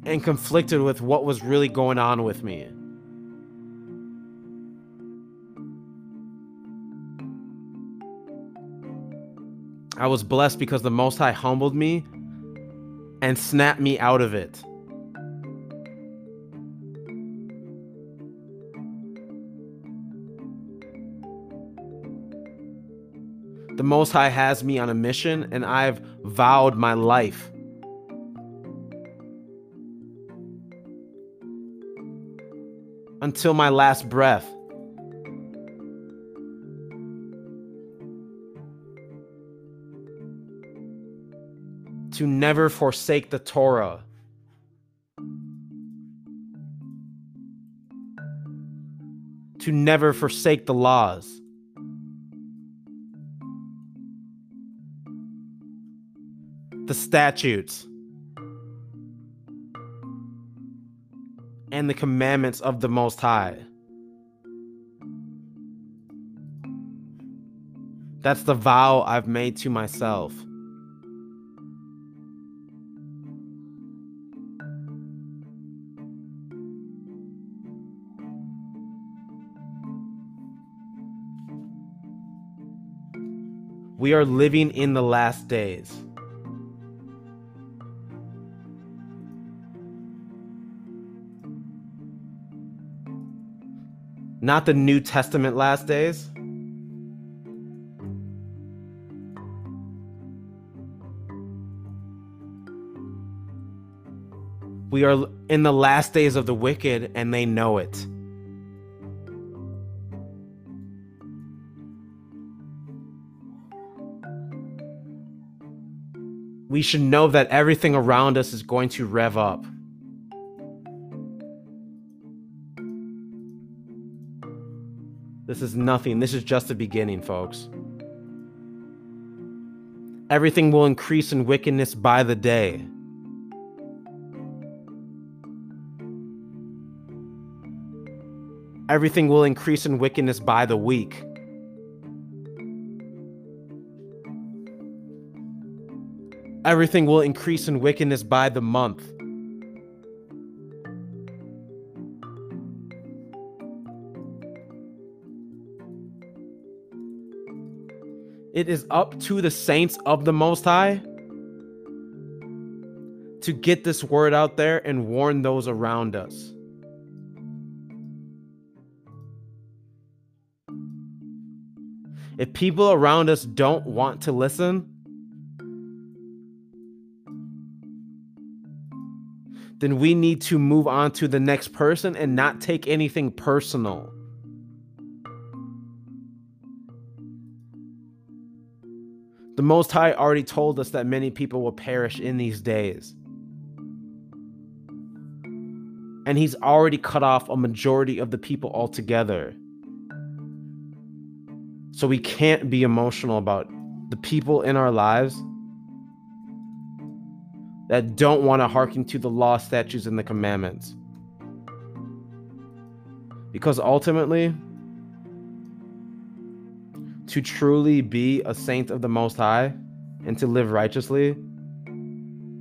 And conflicted with what was really going on with me. I was blessed because the Most High humbled me and snapped me out of it. The Most High has me on a mission, and I've vowed my life. Until my last breath. to never forsake the Torah. To never forsake the laws. Statutes. And the commandments of the Most High. That's the vow I've made to myself. We are living in the last days. Not the New Testament last days. We are in the last days of the wicked, and they know it. We should know that everything around us is going to rev up. This is nothing. This is just the beginning, folks. Everything will increase in wickedness by the day. Everything will increase in wickedness by the week. Everything will increase in wickedness by the month. It is up to the saints of the Most High to get this word out there and warn those around us. If people around us don't want to listen, then we need to move on to the next person and not take anything personal. The Most High already told us that many people will perish in these days. And He's already cut off a majority of the people altogether. So we can't be emotional about the people in our lives that don't want to hearken to the law, statutes, and the commandments. Because ultimately, to truly be a saint of the Most High and to live righteously,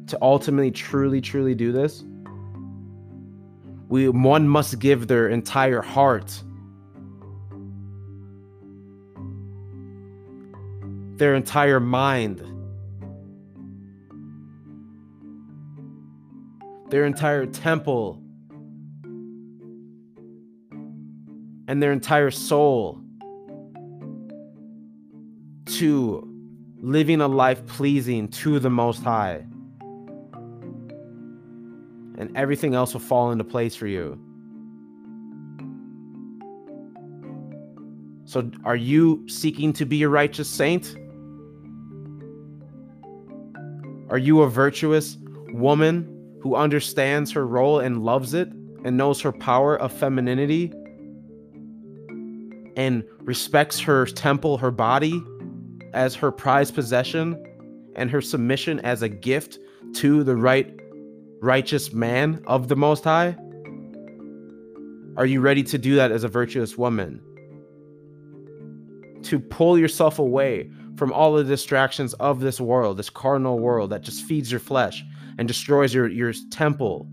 to ultimately truly, truly do this, we one must give their entire heart, their entire mind, their entire temple, and their entire soul to living a life pleasing to the Most High. And everything else will fall into place for you. So, are you seeking to be a righteous saint? Are you a virtuous woman who understands her role and loves it and knows her power of femininity and respects her temple, her body? As her prized possession and her submission as a gift to the right righteous man of the most high? Are you ready to do that as a virtuous woman? To pull yourself away from all the distractions of this world, this carnal world that just feeds your flesh and destroys your, your temple.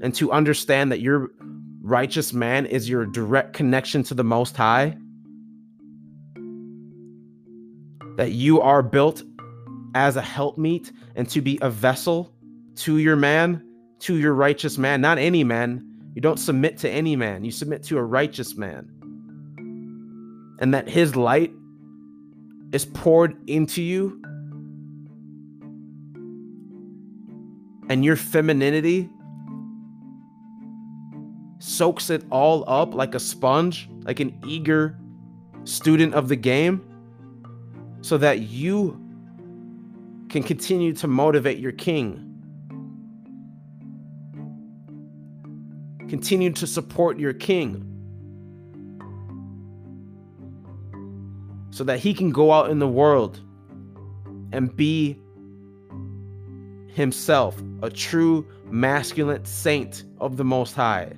And to understand that your righteous man is your direct connection to the Most High that you are built as a helpmeet and to be a vessel to your man, to your righteous man, not any man. You don't submit to any man, you submit to a righteous man. And that his light is poured into you. And your femininity soaks it all up like a sponge, like an eager student of the game so that you can continue to motivate your king. Continue to support your king so that he can go out in the world and be himself a true masculine saint of the Most High.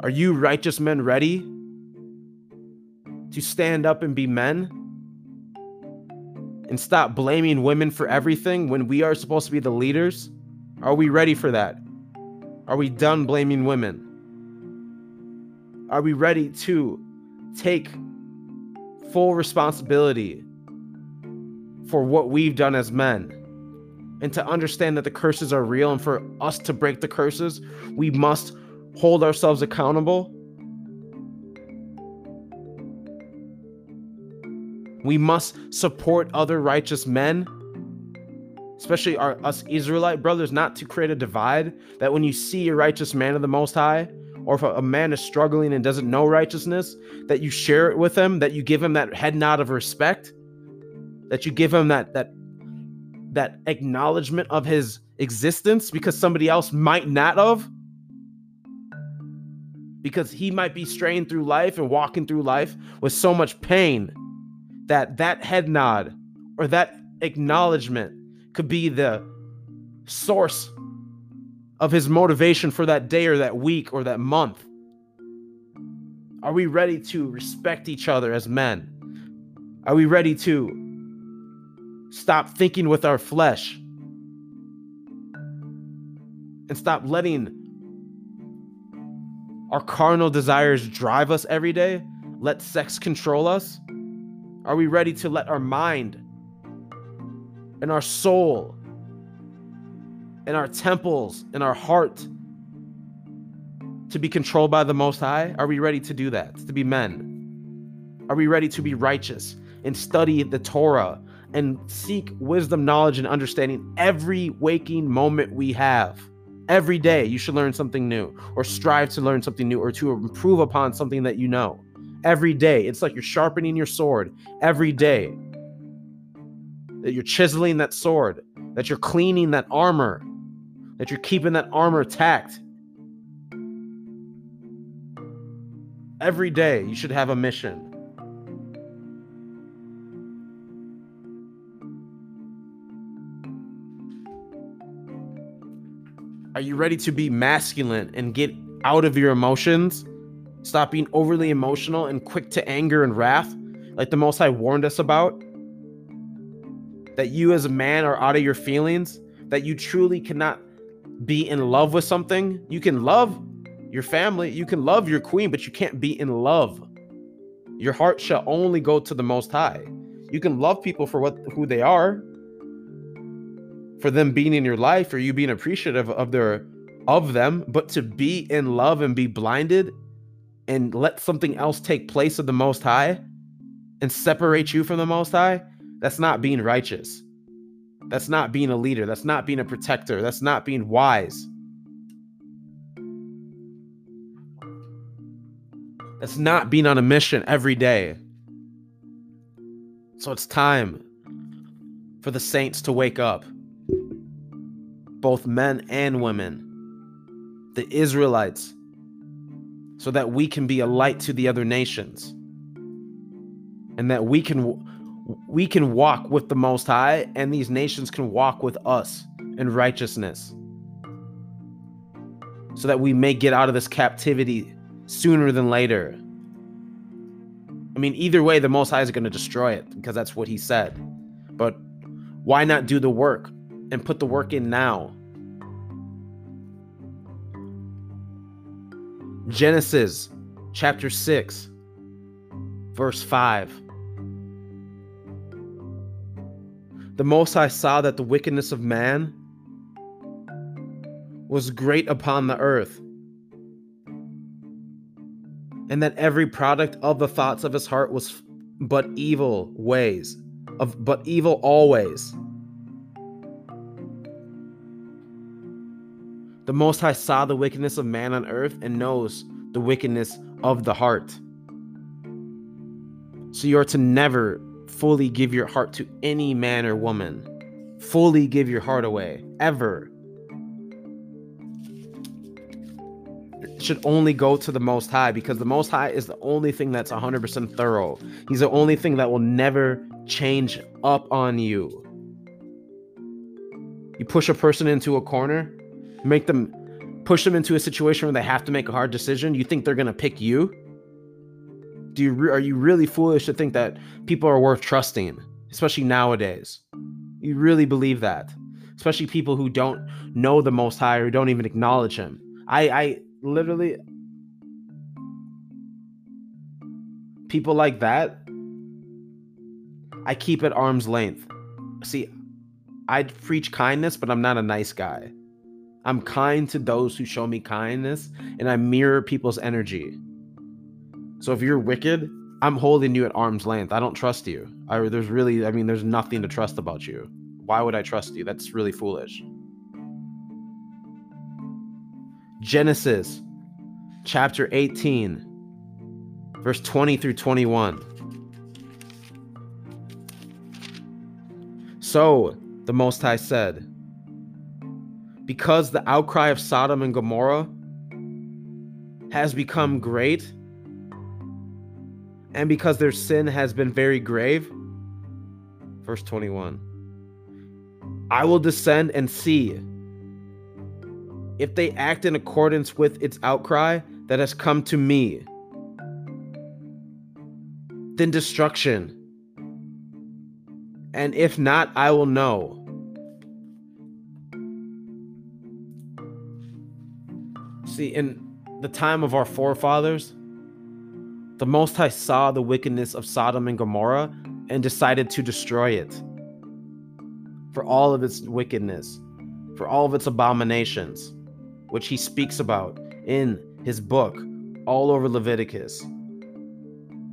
Are you righteous men ready? To stand up and be men and stop blaming women for everything when we are supposed to be the leaders? Are we ready for that? Are we done blaming women? Are we ready to take full responsibility for what we've done as men? And to understand that the curses are real, and for us to break the curses, we must hold ourselves accountable We must support other righteous men, especially our us Israelite brothers, not to create a divide. That when you see a righteous man of the Most High, or if a man is struggling and doesn't know righteousness, that you share it with him, that you give him that head nod of respect, that you give him that that that acknowledgement of his existence because somebody else might not have because he might be straying through life and walking through life with so much pain that that head nod or that acknowledgement could be the source of his motivation for that day or that week or that month are we ready to respect each other as men are we ready to stop thinking with our flesh and stop letting our carnal desires drive us every day? Let sex control us? Are we ready to let our mind and our soul and our temples and our heart to be controlled by the Most High? Are we ready to do that? To be men? Are we ready to be righteous and study the Torah and seek wisdom, knowledge, and understanding every waking moment we have. Every day, you should learn something new or strive to learn something new or to improve upon something that you know. Every day, it's like you're sharpening your sword every day. That you're chiseling that sword, that you're cleaning that armor, that you're keeping that armor tacked. Every day, you should have a mission. Are you ready to be masculine and get out of your emotions? Stop being overly emotional and quick to anger and wrath, like the Most High warned us about? That you as a man are out of your feelings? That you truly cannot be in love with something? You can love your family, you can love your queen, but you can't be in love. Your heart shall only go to the Most High. You can love people for what who they are, for them being in your life or you being appreciative of their of them but to be in love and be blinded and let something else take place of the most high and separate you from the most high that's not being righteous. That's not being a leader. That's not being a protector. That's not being wise. That's not being on a mission every day. So it's time for the saints to wake up both men and women, the Israelites, so that we can be a light to the other nations. And that we can we can walk with the most high and these nations can walk with us in righteousness. So that we may get out of this captivity sooner than later. I mean either way the most high is going to destroy it because that's what he said. But why not do the work and put the work in now. Genesis chapter 6, verse 5. The Most High saw that the wickedness of man was great upon the earth, and that every product of the thoughts of his heart was but evil ways, of but evil always. The Most High saw the wickedness of man on earth and knows the wickedness of the heart. So you are to never fully give your heart to any man or woman. Fully give your heart away, ever. It should only go to the Most High because the Most High is the only thing that's 100% thorough. He's the only thing that will never change up on you. You push a person into a corner, make them push them into a situation where they have to make a hard decision, you think they're going to pick you? Do you re- are you really foolish to think that people are worth trusting, especially nowadays? You really believe that? Especially people who don't know the most high or don't even acknowledge him. I I literally people like that I keep at arm's length. See, I preach kindness, but I'm not a nice guy. I'm kind to those who show me kindness and I mirror people's energy. So if you're wicked, I'm holding you at arm's length. I don't trust you. I, there's really, I mean, there's nothing to trust about you. Why would I trust you? That's really foolish. Genesis chapter 18, verse 20 through 21. So the Most High said, Because the outcry of Sodom and Gomorrah has become great, and because their sin has been very grave, verse 21, I will descend and see if they act in accordance with its outcry that has come to me. Then destruction. And if not, I will know. See, in the time of our forefathers, the Most High saw the wickedness of Sodom and Gomorrah and decided to destroy it for all of its wickedness, for all of its abominations, which he speaks about in his book, all over Leviticus,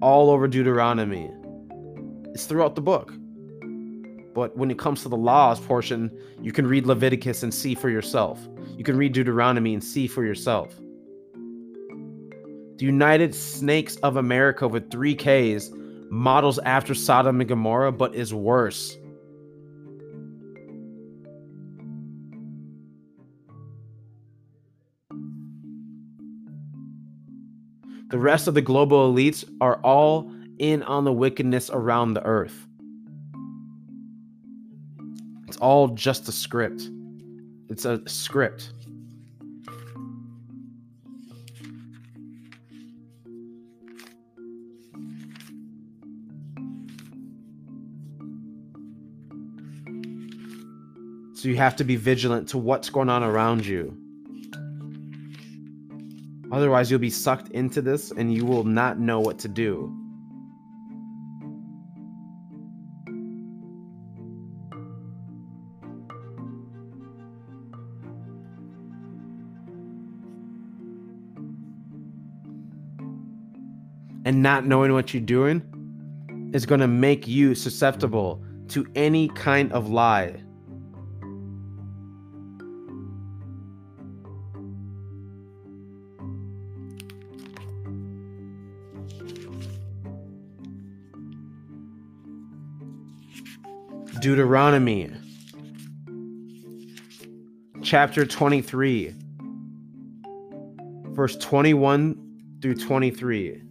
all over Deuteronomy. It's throughout the book. But when it comes to the laws portion, you can read Leviticus and see for yourself. You can read Deuteronomy and see for yourself. The United Snakes of America with three Ks models after Sodom and Gomorrah, but is worse. The rest of the global elites are all in on the wickedness around the earth. It's all just a script. It's a script. So you have to be vigilant to what's going on around you. Otherwise, you'll be sucked into this and you will not know what to do. And not knowing what you're doing is going to make you susceptible to any kind of lie. Deuteronomy chapter 23, verse 21 through 23.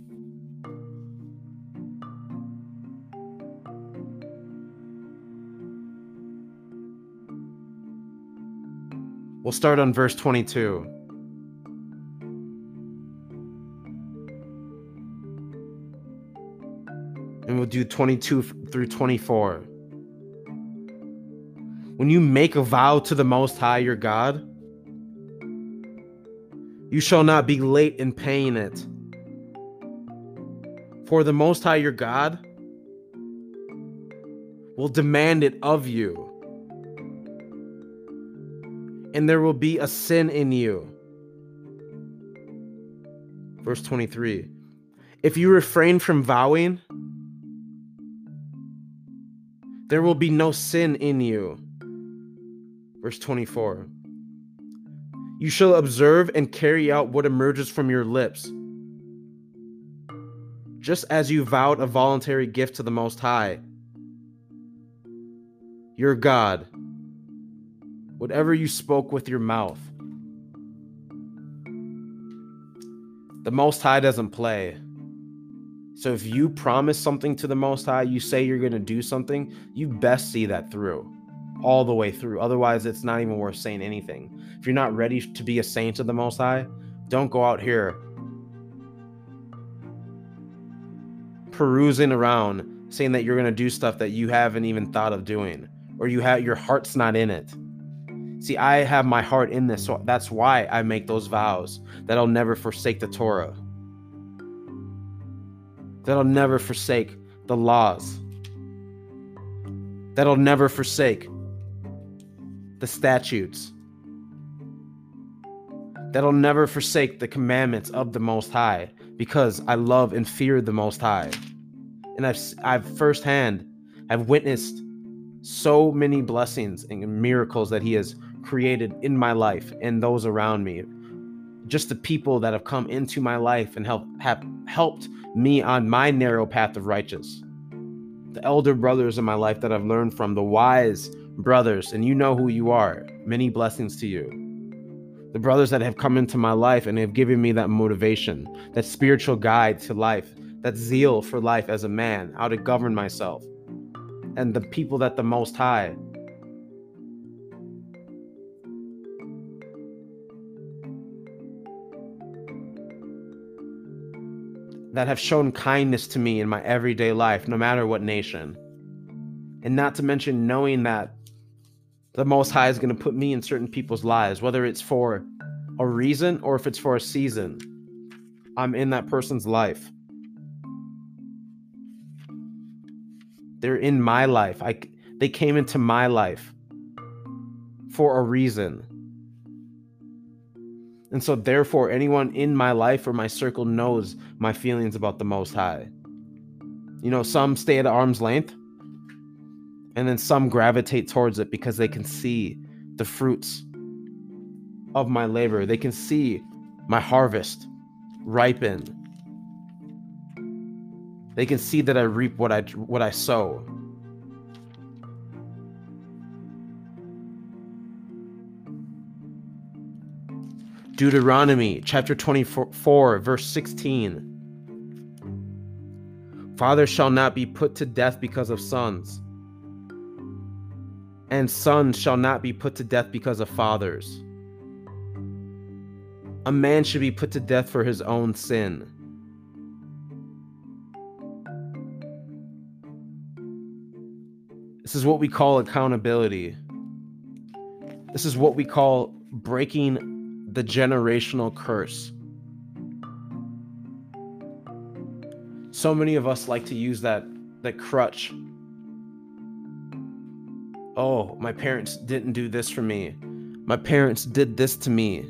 We'll start on verse 22. And we'll do 22 through 24. When you make a vow to the Most High your God, you shall not be late in paying it. For the Most High your God will demand it of you, and there will be a sin in you. Verse 23 If you refrain from vowing, there will be no sin in you. Verse 24 You shall observe and carry out what emerges from your lips. Just as you vowed a voluntary gift to the Most High, your God, whatever you spoke with your mouth. The Most High doesn't play. So if you promise something to the Most High, you say you're going to do something, you best see that through all the way through. Otherwise, it's not even worth saying anything. If you're not ready to be a saint of the Most High, don't go out here perusing around saying that you're going to do stuff that you haven't even thought of doing or you have your heart's not in it. See, I have my heart in this, so that's why I make those vows that I'll never forsake the Torah. That I'll never forsake the laws. That I'll never forsake the statutes, that I'll never forsake the commandments of the Most High, because I love and fear the Most High. And I've I've firsthand have witnessed so many blessings and miracles that He has created in my life and those around me. Just the people that have come into my life and help have helped me on my narrow path of righteous the elder brothers in my life that I've learned from, the wise brothers, and you know who you are. Many blessings to you. The brothers that have come into my life and have given me that motivation, that spiritual guide to life, that zeal for life as a man, how to govern myself. And the people that the Most High that have shown kindness to me in my everyday life, no matter what nation. And not to mention knowing that the Most High is going to put me in certain people's lives, whether it's for a reason or if it's for a season. I'm in that person's life. They're in my life. I they came into my life for a reason. And so, therefore, anyone in my life or my circle knows my feelings about the Most High. You know, some stay at arm's length, and then some gravitate towards it because they can see the fruits of my labor. They can see my harvest ripen. They can see that I reap what I what I sow. Deuteronomy chapter 24, verse 16. Fathers shall not be put to death because of sons, and sons shall not be put to death because of fathers. A man should be put to death for his own sin. This is what we call accountability. This is what we call breaking the generational curse. So many of us like to use that that crutch. Oh, my parents didn't do this for me. My parents did this to me.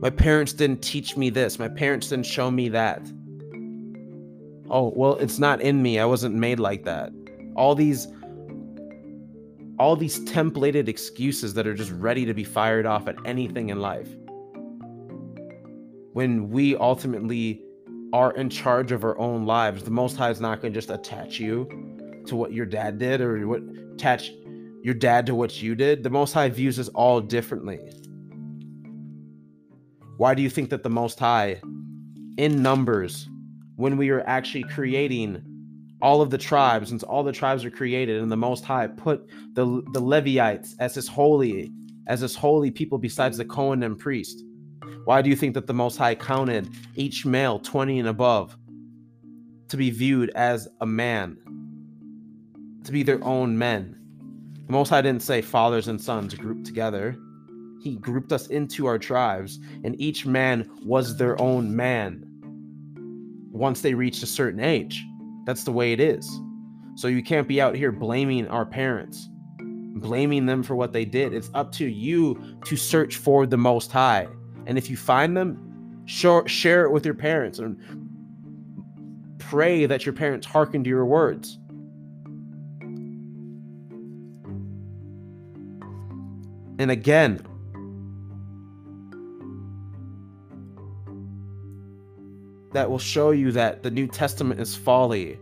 My parents didn't teach me this. My parents didn't show me that. Oh, well, it's not in me. I wasn't made like that. All these all these templated excuses that are just ready to be fired off at anything in life. When we ultimately are in charge of our own lives, the Most High is not going to just attach you to what your dad did or what attach your dad to what you did. The Most High views us all differently. Why do you think that the Most High, in numbers, when we are actually creating all of the tribes, since all the tribes are created, and the Most High put the the Levites as his holy, as his holy people besides the Cohen and priest. Why do you think that the Most High counted each male 20 and above to be viewed as a man, to be their own men? The Most High didn't say fathers and sons grouped together. He grouped us into our tribes, and each man was their own man once they reached a certain age. That's the way it is. So you can't be out here blaming our parents, blaming them for what they did. It's up to you to search for the Most High. And if you find them, share, share it with your parents and pray that your parents hearken to your words. And again, that will show you that the New Testament is folly.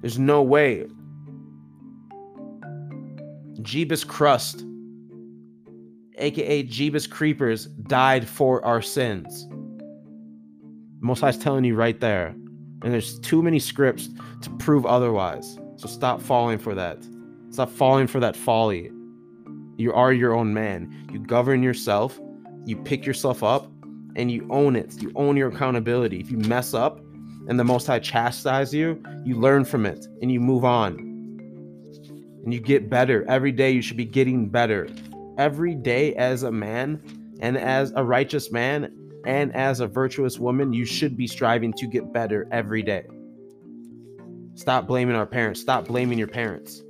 There's no way. Jeebus Crust, aka Jeebus Creepers, died for our sins. Most High's telling you right there. And there's too many scripts to prove otherwise. So stop falling for that. Stop falling for that folly. You are your own man. You govern yourself. You pick yourself up and you own it. You own your accountability. If you mess up and the Most High chastise you, you learn from it and you move on. And you get better. Every day you should be getting better. Every day as a man and as a righteous man and as a virtuous woman, you should be striving to get better every day. Stop blaming our parents. Stop blaming your parents.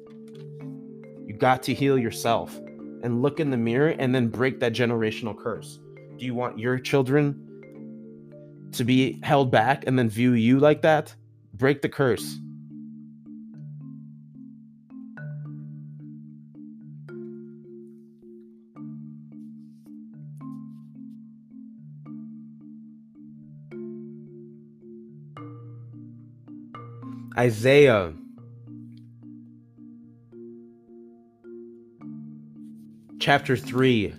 You got to heal yourself and look in the mirror and then break that generational curse do you want your children to be held back and then view you like that? Break the curse. Isaiah chapter 3,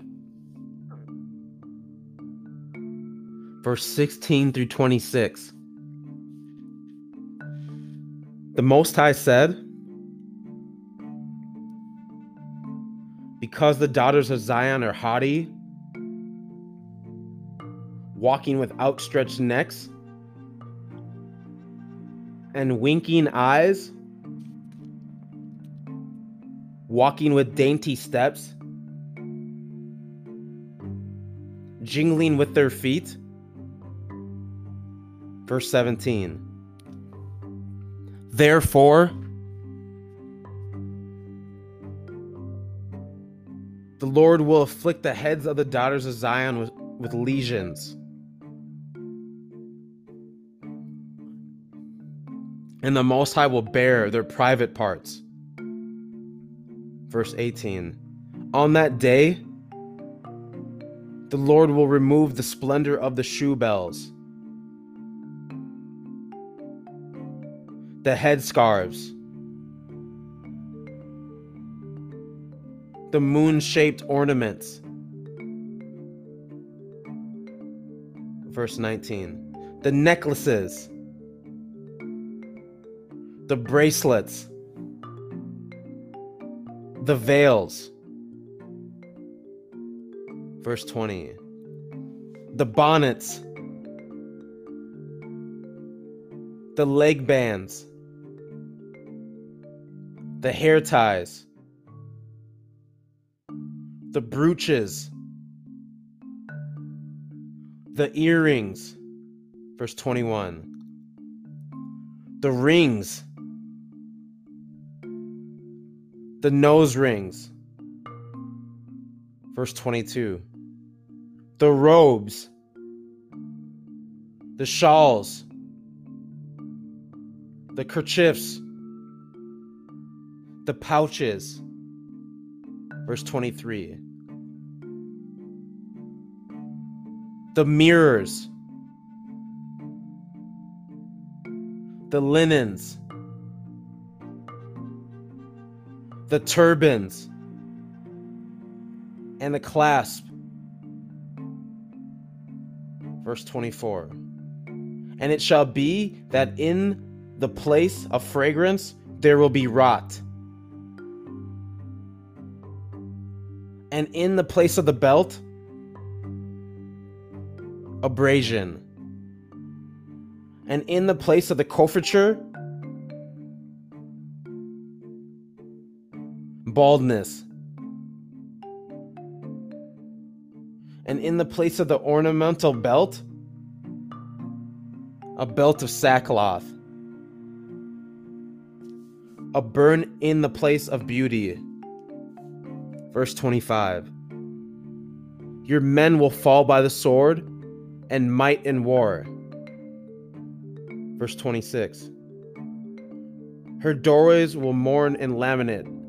verse 16 through 26. The Most High said, Because the daughters of Zion are haughty, walking with outstretched necks and winking eyes, walking with dainty steps, jingling with their feet. Verse 17. Therefore, the Lord will afflict the heads of the daughters of Zion with, with lesions. And the Most High will bare their private parts. Verse 18. On that day, the Lord will remove the splendor of the shoe bells, the headscarves, the moon shaped ornaments. Verse 19. The necklaces, the bracelets, the veils. Verse 20. The bonnets, the leg bands, the hair ties, the brooches, the earrings. Verse 21. The rings the nose rings. Verse 22. The robes, the shawls, the kerchiefs, the pouches. Verse 23. The mirrors, the linens the turbans, and the clasp. Verse 24. And it shall be that in the place of fragrance there will be rot. And in the place of the belt, abrasion. And in the place of the coiffure, baldness. And in the place of the ornamental belt, a belt of sackcloth. A burn in the place of beauty. Verse 25 Your men will fall by the sword and might in war. Verse 26 Her doorways will mourn and lament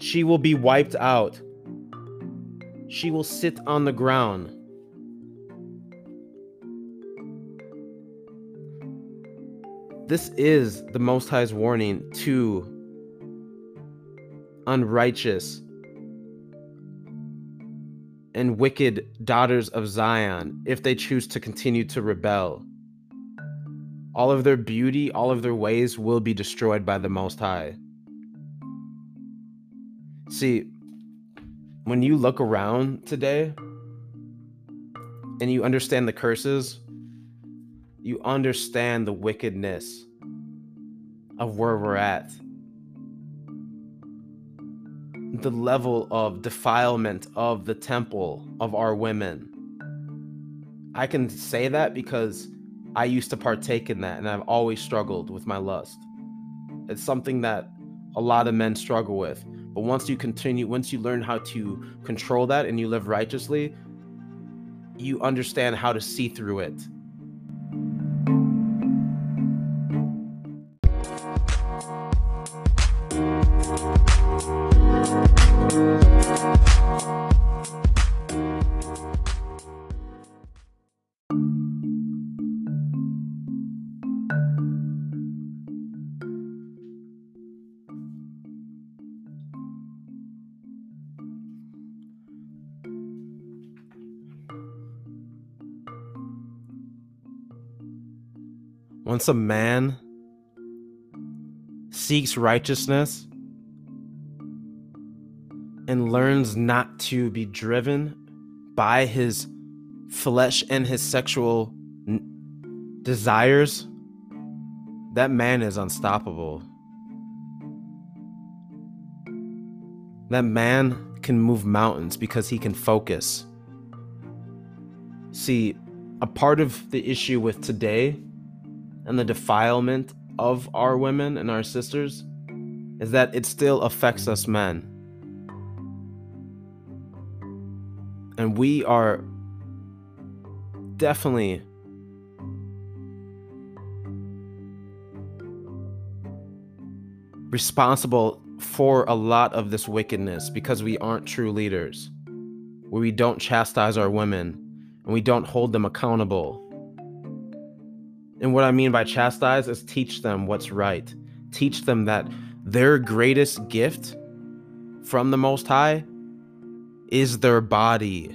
she will be wiped out. She will sit on the ground. This is the Most High's warning to unrighteous and wicked daughters of Zion if they choose to continue to rebel. All of their beauty, all of their ways will be destroyed by the Most High. See, when you look around today and you understand the curses, you understand the wickedness of where we're at. The level of defilement of the temple of our women. I can say that because I used to partake in that and I've always struggled with my lust. It's something that a lot of men struggle with. But once you continue, once you learn how to control that and you live righteously, you understand how to see through it. Once a man seeks righteousness and learns not to be driven by his flesh and his sexual n- desires, that man is unstoppable. That man can move mountains because he can focus. See, a part of the issue with today and the defilement of our women and our sisters is that it still affects us men. And we are definitely responsible for a lot of this wickedness because we aren't true leaders, where we don't chastise our women and we don't hold them accountable. And what I mean by chastise is teach them what's right, teach them that their greatest gift from the Most High is their body.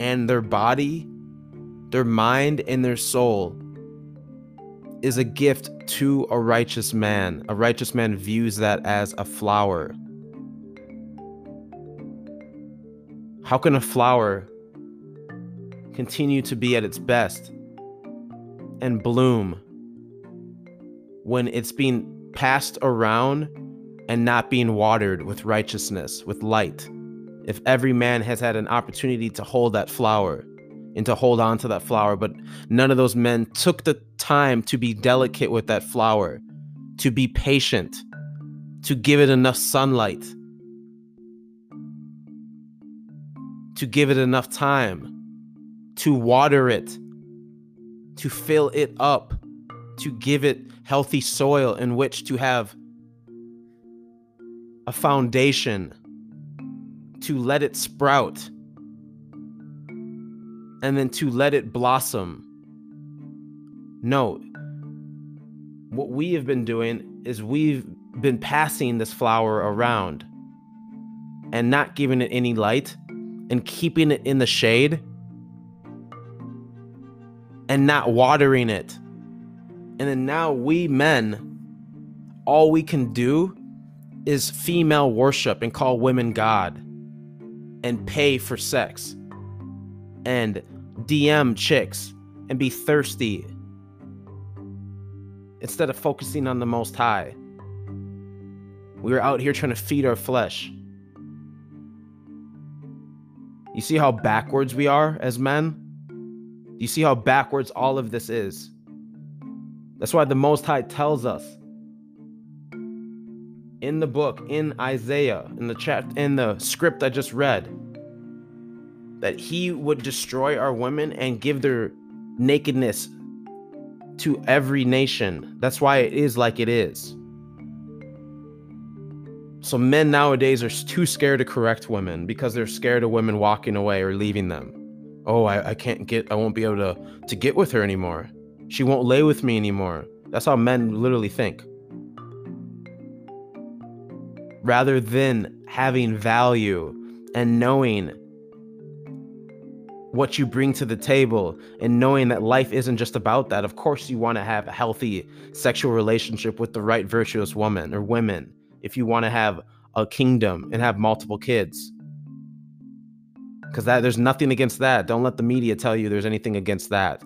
And their body, their mind, and their soul is a gift to a righteous man. A righteous man views that as a flower. How can a flower continue to be at its best and bloom when it's being passed around and not being watered with righteousness, with light? If every man has had an opportunity to hold that flower, and to hold on to that flower. But none of those men took the time to be delicate with that flower, to be patient, to give it enough sunlight, to give it enough time, to water it, to fill it up, to give it healthy soil in which to have a foundation, to let it sprout and then to let it blossom. No. What we have been doing is we've been passing this flower around and not giving it any light and keeping it in the shade and not watering it. And then now we men, all we can do is female worship and call women God and pay for sex and DM chicks and be thirsty instead of focusing on the Most High. We are out here trying to feed our flesh. You see how backwards we are as men? You see how backwards all of this is? That's why the Most High tells us in the book, in Isaiah, in the chat, in the script I just read, that he would destroy our women and give their nakedness to every nation. That's why it is like it is. So men nowadays are too scared to correct women because they're scared of women walking away or leaving them. Oh, I, I can't get I won't be able to to get with her anymore. She won't lay with me anymore. That's how men literally think. Rather than having value and knowing what you bring to the table and knowing that life isn't just about that. Of course, you want to have a healthy sexual relationship with the right virtuous woman or women if you want to have a kingdom and have multiple kids. Because that there's nothing against that. Don't let the media tell you there's anything against that.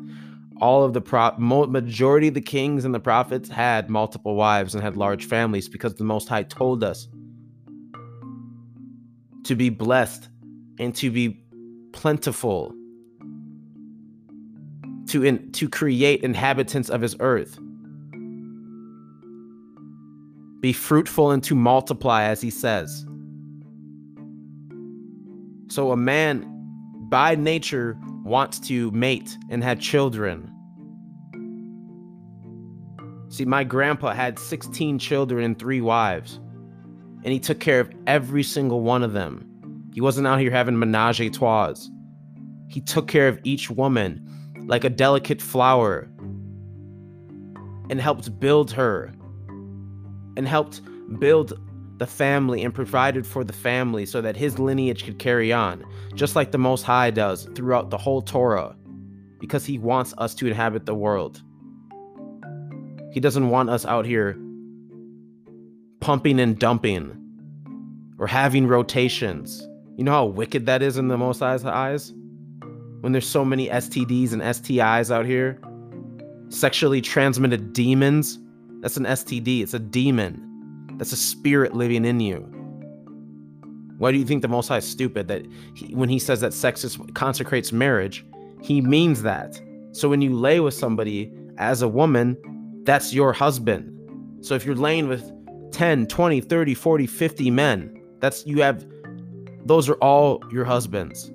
All of the pro- majority of the kings and the prophets had multiple wives and had large families because the Most High told us to be blessed and to be plentiful to in, to create inhabitants of his earth be fruitful and to multiply as he says so a man by nature wants to mate and have children see my grandpa had 16 children and 3 wives and he took care of every single one of them he wasn't out here having menage a trois. He took care of each woman like a delicate flower and helped build her and helped build the family and provided for the family so that his lineage could carry on, just like the Most High does throughout the whole Torah. because he wants us to inhabit the world. He doesn't want us out here pumping and dumping or having rotations. You know how wicked that is in the Most High's eyes? When there's so many STDs and STIs out here, sexually transmitted demons. That's an STD, it's a demon. That's a spirit living in you. Why do you think the Most High is stupid that he, when he says that sex is, consecrates marriage, he means that. So when you lay with somebody as a woman, that's your husband. So if you're laying with 10, 20, 30, 40, 50 men, that's you have those are all your husbands.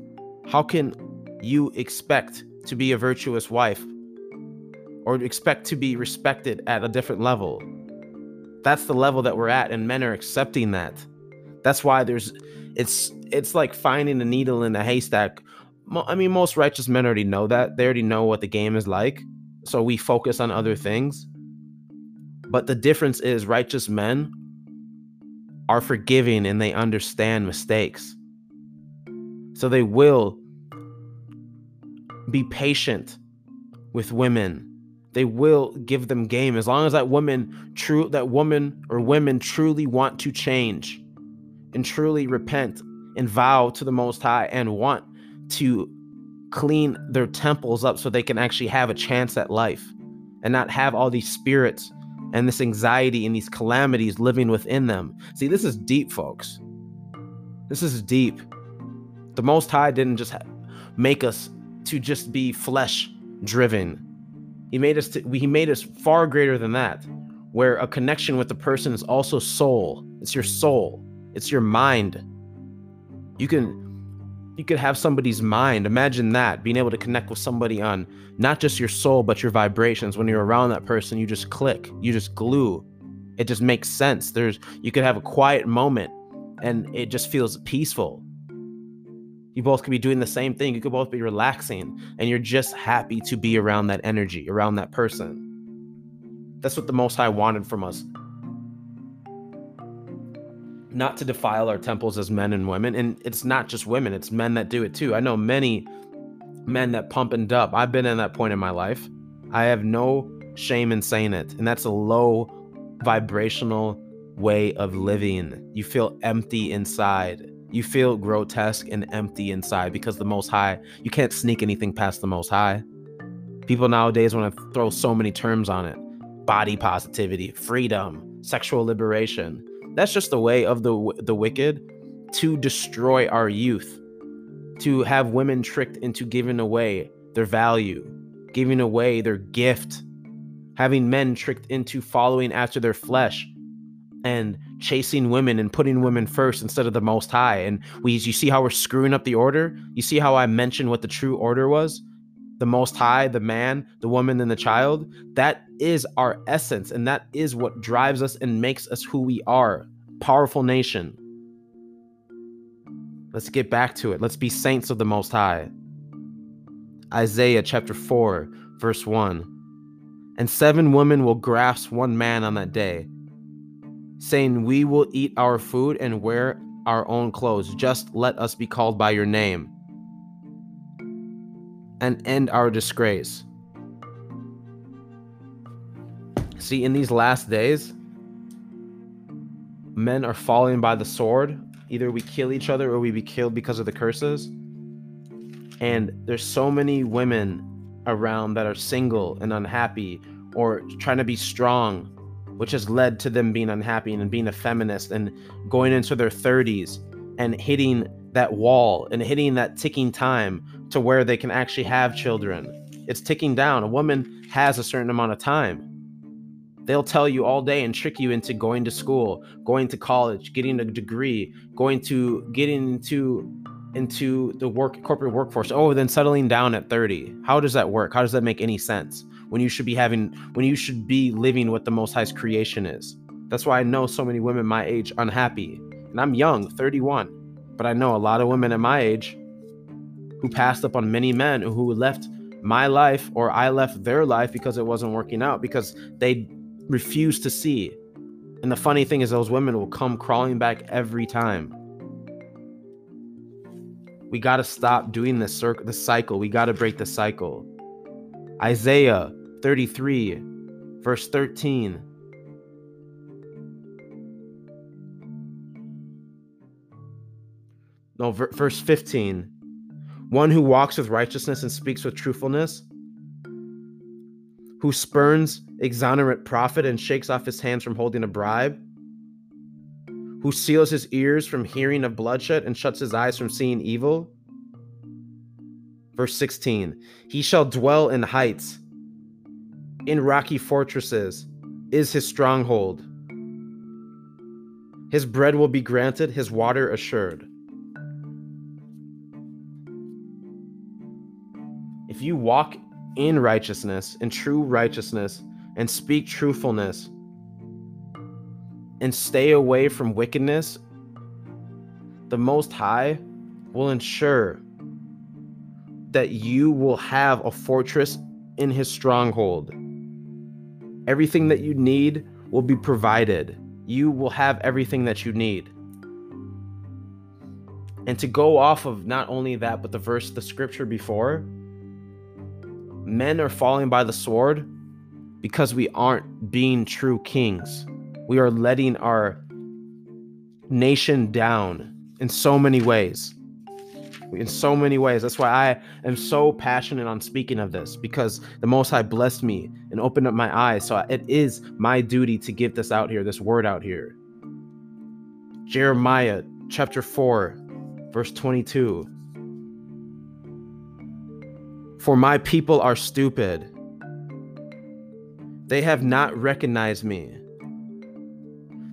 How can you expect to be a virtuous wife or expect to be respected at a different level? That's the level that we're at and men are accepting that. That's why there's it's it's like finding a needle in a haystack. I mean most righteous men already know that. They already know what the game is like. So we focus on other things. But the difference is righteous men are forgiving and they understand mistakes. So they will be patient with women. They will give them game as long as that woman true that woman or women truly want to change and truly repent and vow to the most high and want to clean their temples up so they can actually have a chance at life and not have all these spirits and this anxiety and these calamities living within them. See, this is deep, folks. This is deep. The Most High didn't just make us to just be flesh driven. He made us to, he made us far greater than that, where a connection with the person is also soul. It's your soul. It's your mind. You can you could have somebody's mind. Imagine that being able to connect with somebody on not just your soul, but your vibrations. When you're around that person, you just click, you just glue. It just makes sense. There's you could have a quiet moment and it just feels peaceful. You both could be doing the same thing. You could both be relaxing and you're just happy to be around that energy, around that person. That's what the Most High wanted from us not to defile our temples as men and women. And it's not just women, it's men that do it too. I know many men that pump and dump. I've been in that point in my life. I have no shame in saying it. And that's a low vibrational way of living. You feel empty inside. You feel grotesque and empty inside because the Most High, you can't sneak anything past the Most High. People nowadays want to throw so many terms on it body positivity, freedom, sexual liberation. That's just the way of the the wicked to destroy our youth, to have women tricked into giving away their value, giving away their gift, having men tricked into following after their flesh and chasing women and putting women first instead of the most high. And we you see how we're screwing up the order? You see how I mentioned what the true order was? the most high, the man, the woman, and the child, that is our essence. And that is what drives us and makes us who we are. Powerful nation. Let's get back to it. Let's be saints of the Most High. Isaiah chapter 4, verse 1. And seven women will grasp one man on that day, saying, We will eat our food and wear our own clothes. Just let us be called by your name and end our disgrace. See, in these last days, men are falling by the sword. Either we kill each other or we be killed because of the curses. And there's so many women around that are single and unhappy or trying to be strong, which has led to them being unhappy and being a feminist and going into their 30s and hitting that wall and hitting that ticking time to where they can actually have children. It's ticking down. A woman has a certain amount of time. They'll tell you all day and trick you into going to school, going to college, getting a degree, going to getting into into the work corporate workforce. Oh, then settling down at 30. How does that work? How does that make any sense? When you should be having when you should be living what the most high's creation is. That's why I know so many women my age unhappy. And I'm young, 31. But I know a lot of women at my age who passed up on many men who left my life or I left their life because it wasn't working out because they refused to see. And the funny thing is, those women will come crawling back every time. We got to stop doing this circle, the cycle. We got to break the cycle. Isaiah 33, verse 13. No, verse 15. One who walks with righteousness and speaks with truthfulness, who spurns exonerate profit and shakes off his hands from holding a bribe, who seals his ears from hearing of bloodshed and shuts his eyes from seeing evil. Verse 16 He shall dwell in heights, in rocky fortresses is his stronghold. His bread will be granted, his water assured. If you walk in righteousness, in true righteousness, and speak truthfulness, and stay away from wickedness, the Most High will ensure that you will have a fortress in His stronghold. Everything that you need will be provided. You will have everything that you need. And to go off of not only that, but the verse, the scripture before, men are falling by the sword because we aren't being true kings. We are letting our nation down in so many ways. In so many ways. That's why I am so passionate on speaking of this because the Most High blessed me and opened up my eyes. So it is my duty to give this out here, this word out here. Jeremiah chapter 4, verse 22. For my people are stupid. They have not recognized me.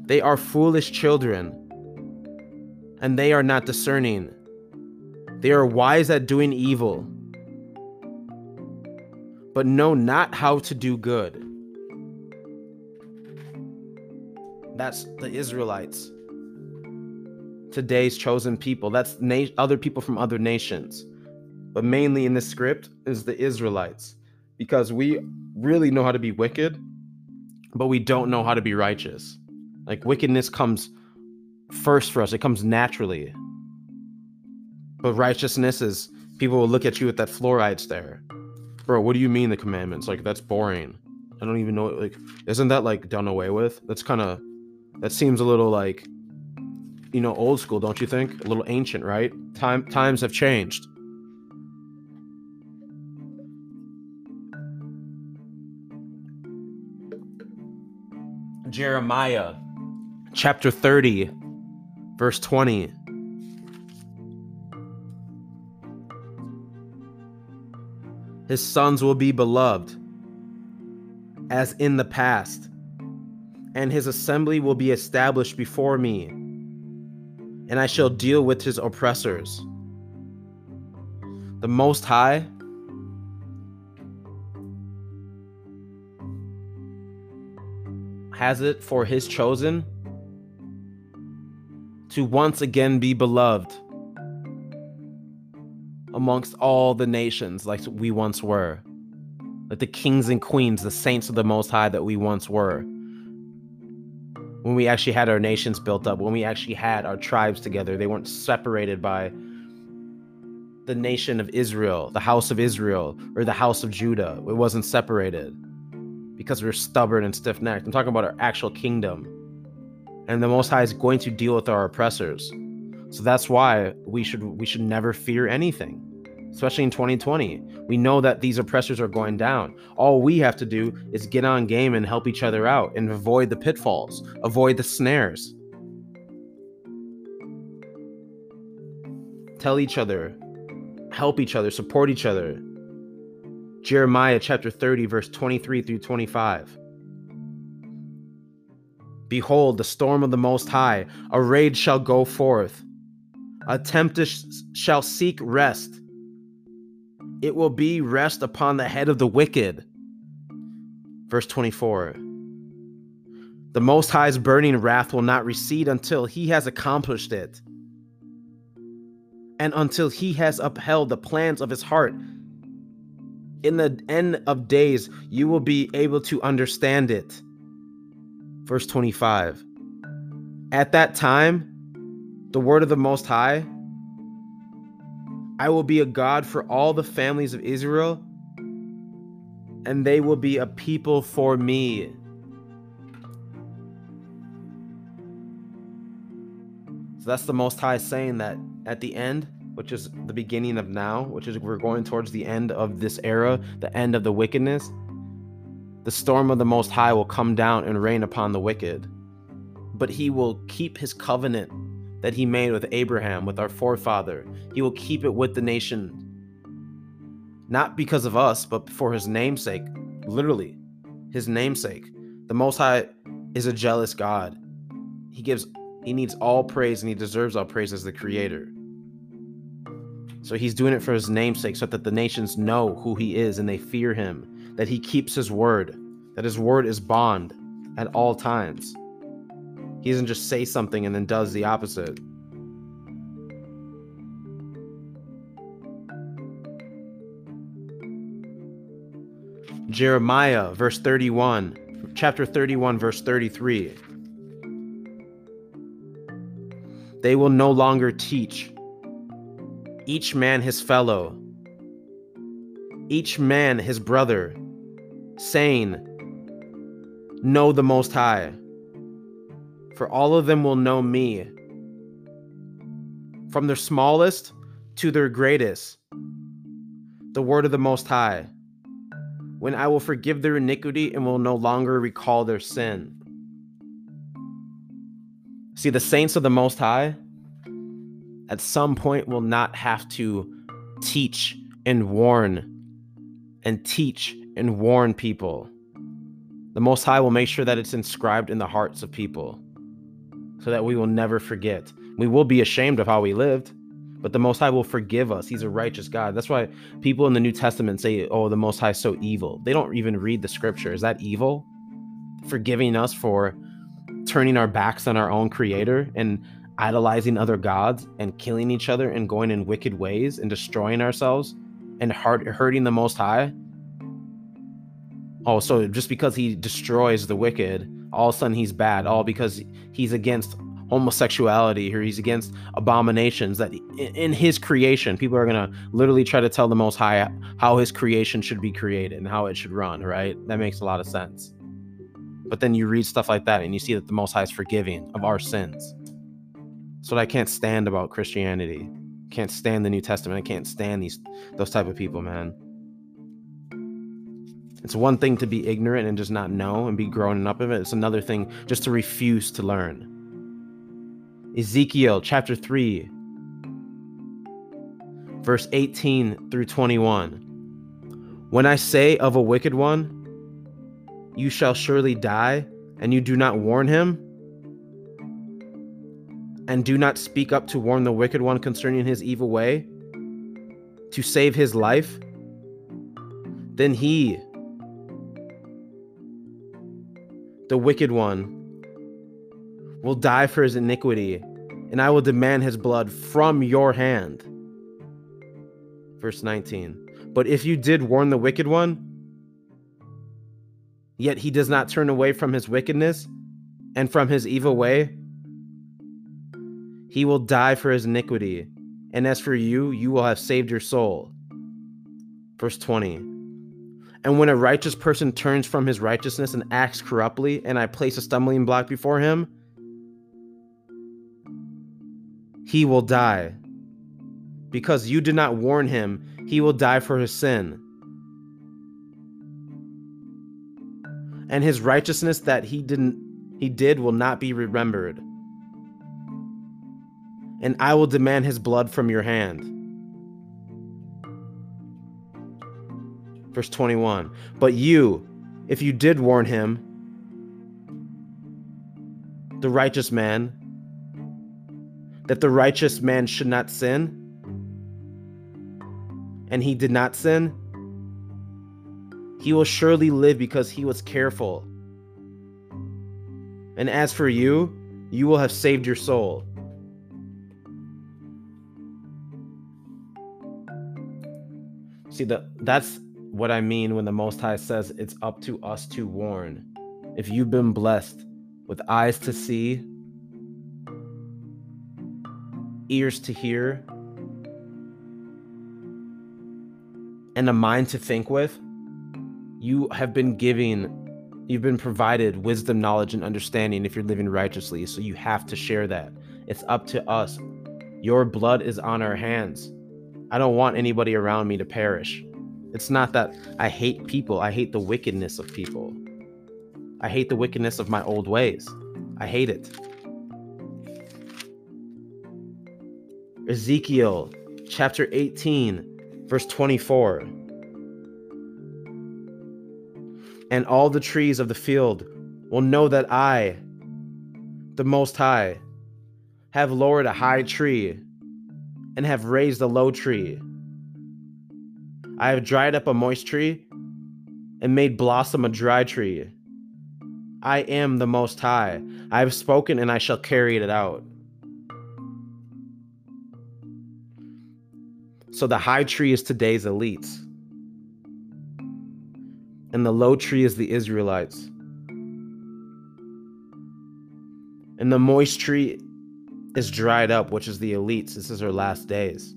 They are foolish children, and they are not discerning. They are wise at doing evil, but know not how to do good. That's the Israelites. Today's chosen people. That's na- other people from other nations. But mainly in this script is the Israelites. Because we really know how to be wicked, but we don't know how to be righteous. Like wickedness comes first for us, it comes naturally. But righteousness is people will look at you with that fluoride stare. Bro, what do you mean the commandments? Like that's boring. I don't even know like isn't that like done away with? That's kind of that seems a little like you know old school, don't you think? A little ancient, right? Time times have changed. Jeremiah chapter 30, verse 20. His sons will be beloved, as in the past, and his assembly will be established before me, and I shall deal with his oppressors. The Most High has it for his chosen to once again be beloved amongst all the nations like we once were. Like the kings and queens, the saints of the Most High that we once were. When we actually had our nations built up, when we actually had our tribes together, they weren't separated by the nation of Israel, the house of Israel, or the house of Judah. It wasn't separated because we're stubborn and stiff necked. I'm talking about our actual kingdom. And the Most High is going to deal with our oppressors. So that's why we should we should never fear anything. Especially in 2020. We know that these oppressors are going down. All we have to do is get on game and help each other out and avoid the pitfalls, avoid the snares. Tell each other, help each other, support each other, Jeremiah chapter 30, verse 23 through 25. Behold, the storm of the Most High, a rage shall go forth. A tempest shall seek rest. It will be rest upon the head of the wicked. Verse 24. The Most High's burning wrath will not recede until he has accomplished it, and until he has upheld the plans of his heart in the end of days, you will be able to understand it. Verse 25. At that time, the word of the Most High, I will be a God for all the families of Israel, and they will be a people for me. So that's the Most High saying that at the end, which is the beginning of now, which is we're going towards the end of this era, the end of the wickedness, the storm of the Most High will come down and rain upon the wicked. But he will keep his covenant that he made with Abraham, with our forefather. He will keep it with the nation. Not because of us, but for his namesake. Literally, his namesake. The Most High is a jealous God. He gives he needs all praise and he deserves all praise as the creator. So he's doing it for his namesake so that the nations know who he is and they fear him, that he keeps his word, that his word is bond at all times. He doesn't just say something and then does the opposite. Jeremiah, verse 31, chapter 31, verse 33. They will no longer teach each man his fellow, each man his brother, saying, Know the Most High, for all of them will know me, from their smallest to their greatest. The word of the Most High, when I will forgive their iniquity and will no longer recall their sin. See, the saints of the Most High at some point will not have to teach and warn and teach and warn people. The Most High will make sure that it's inscribed in the hearts of people so that we will never forget. We will be ashamed of how we lived, but the Most High will forgive us. He's a righteous God. That's why people in the New Testament say, oh, the Most High is so evil. They don't even read the scripture. Is that evil? Forgiving us for turning our backs on our own creator and idolizing other gods and killing each other and going in wicked ways and destroying ourselves and hurt, hurting the most high oh so just because he destroys the wicked all of a sudden he's bad all because he's against homosexuality or he's against abominations that in his creation people are going to literally try to tell the most high how his creation should be created and how it should run right that makes a lot of sense but then you read stuff like that and you see that the Most High is forgiving of our sins. What I can't stand about Christianity. Can't stand the New Testament. I can't stand these those type of people, man. It's one thing to be ignorant and just not know and be growing up in it. It's another thing just to refuse to learn. Ezekiel chapter 3, verse 18 through 21. When I say of a wicked one, you shall surely die, and you do not warn him? And do not speak up to warn the wicked one concerning his evil way, to save his life? Then he, the wicked one, will die for his iniquity, and I will demand his blood from your hand. Verse 19. But if you did warn the wicked one, yet he does not turn away from his wickedness and from his evil way, he will die for his iniquity. And as for you, you will have saved your soul. Verse 20. And when a righteous person turns from his righteousness and acts corruptly, and I place a stumbling block before him, he will die. Because you did not warn him, he will die for his sin. and his righteousness that he didn't he did will not be remembered. And I will demand his blood from your hand. Verse 21. But you, if you did warn him, the righteous man, that the righteous man should not sin, and he did not sin, he will surely live because he was careful. And as for you, you will have saved your soul. See that that's what I mean when the Most High says it's up to us to warn. If you've been blessed with eyes to see, ears to hear, and a mind to think with, You have been giving, you've been provided wisdom, knowledge, and understanding if you're living righteously. So you have to share that. It's up to us. Your blood is on our hands. I don't want anybody around me to perish. It's not that I hate people, I hate the wickedness of people. I hate the wickedness of my old ways. I hate it. Ezekiel chapter 18, verse 24. And all the trees of the field will know that I, the Most High, have lowered a high tree and have raised a low tree. I have dried up a moist tree and made blossom a dry tree. I am the Most High. I have spoken and I shall carry it out. So the high tree is today's elites, and the low tree is the Israelites. And the moist tree is dried up, which is the elites. This is our last days.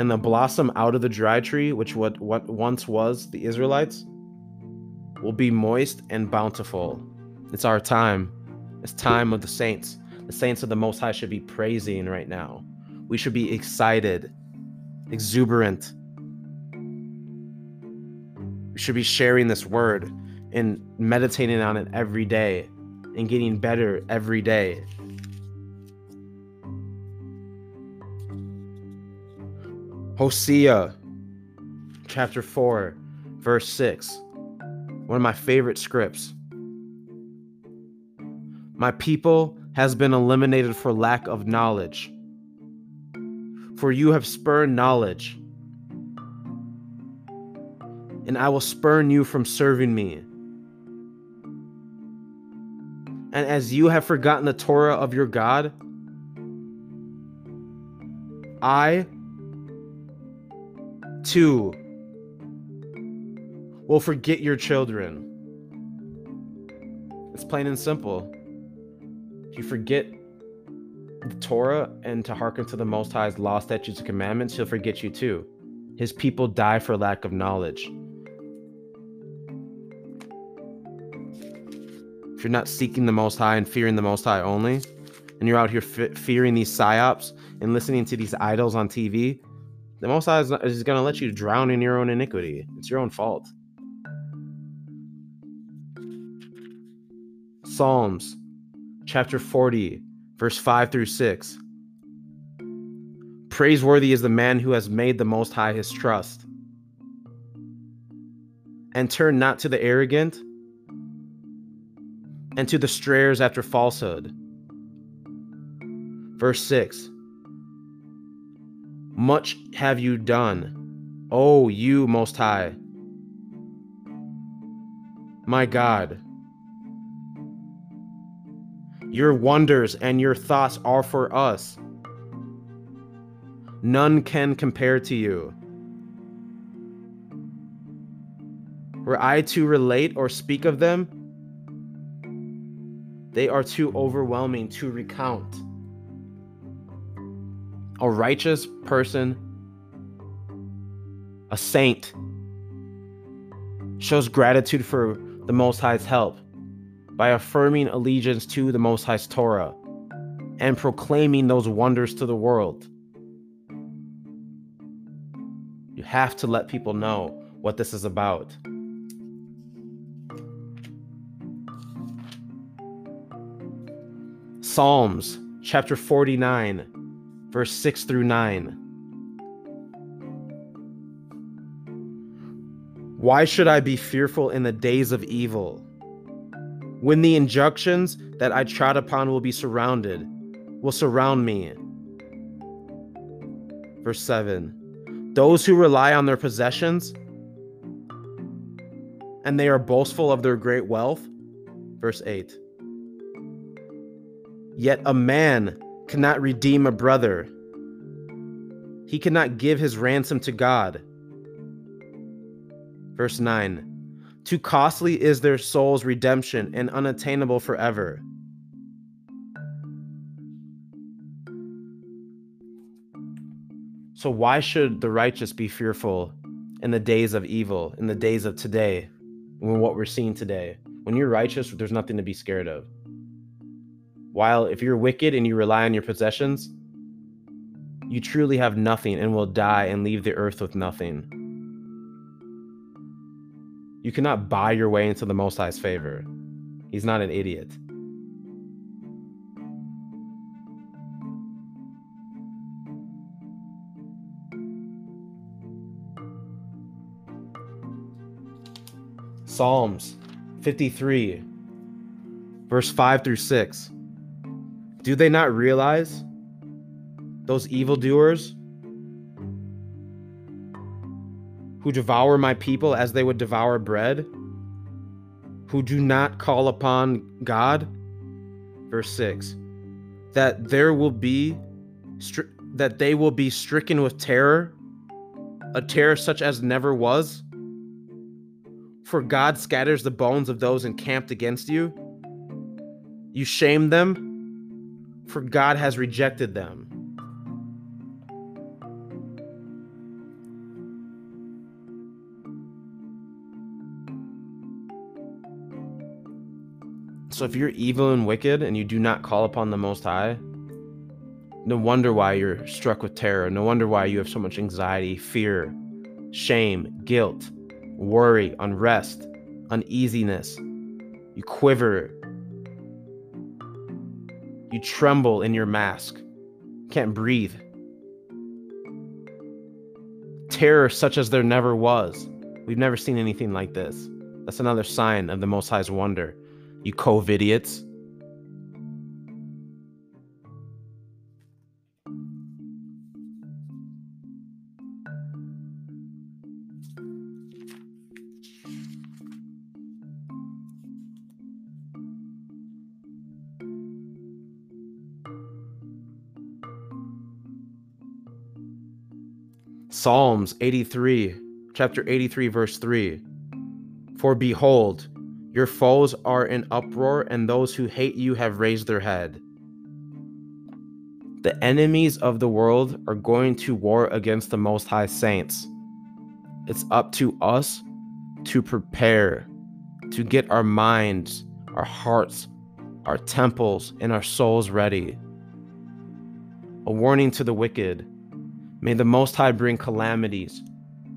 And the blossom out of the dry tree, which what, what once was the Israelites, will be moist and bountiful. It's our time. It's time of the saints. The saints of the Most High should be praising right now. We should be excited, exuberant. We should be sharing this word and meditating on it every day and getting better every day. Hosea chapter 4, verse 6 one of my favorite scripts. My people has been eliminated for lack of knowledge. For you have spurned knowledge, and I will spurn you from serving me. And as you have forgotten the Torah of your God, I too will forget your children. It's plain and simple. If you forget the Torah and to hearken to the Most High's law, statutes, and commandments, he'll forget you too. His people die for lack of knowledge. If you're not seeking the Most High and fearing the Most High only, and you're out here fe- fearing these psyops and listening to these idols on TV, the Most High is, is going to let you drown in your own iniquity. It's your own fault. Psalms chapter 40, verse 5 through 6. Praiseworthy is the man who has made the Most High his trust. And turn not to the arrogant and to the strayers after falsehood. Verse 6 Much have you done, O you Most High. My God your wonders and your thoughts are for us. None can compare to you. Were I to relate or speak of them, they are too overwhelming to recount. A righteous person, a saint, shows gratitude for the Most High's help by affirming allegiance to the Most High's Torah and proclaiming those wonders to the world. You have to let people know what this is about. Psalms chapter 49, verse 6 through 9. Why should I be fearful in the days of evil? when the injunctions that I trod upon will be surrounded, will surround me. Verse 7 Those who rely on their possessions and they are boastful of their great wealth. Verse 8 Yet a man cannot redeem a brother, he cannot give his ransom to God. Verse 9 too costly is their soul's redemption and unattainable forever. So, why should the righteous be fearful in the days of evil, in the days of today, when what we're seeing today. When you're righteous, there's nothing to be scared of. While if you're wicked and you rely on your possessions, you truly have nothing and will die and leave the earth with nothing. You cannot buy your way into the Most High's favor. He's not an idiot. Psalms 53, verse 5 through 6. Do they not realize those evildoers who devour my people as they would devour bread, who do not call upon God? Verse 6 that there will be that they will be stricken with terror, a terror such as never was. For God scatters the bones of those encamped against you. You shame them, for God has rejected them. So if you're evil and wicked and you do not call upon the Most High, no wonder why you're struck with terror. No wonder why you have so much anxiety, fear, shame, guilt worry, unrest, uneasiness. You quiver. You tremble in your mask. Can't breathe. Terror such as there never was. We've never seen anything like this. That's another sign of the Most High's wonder. You COVIDiots. Psalms 83, chapter 83, verse 3. For behold, your foes are in uproar, and those who hate you have raised their head. The enemies of the world are going to war against the Most High Saints. It's up to us to prepare, to get our minds, our hearts, our temples, and our souls ready. A warning to the wicked May the Most High bring calamities,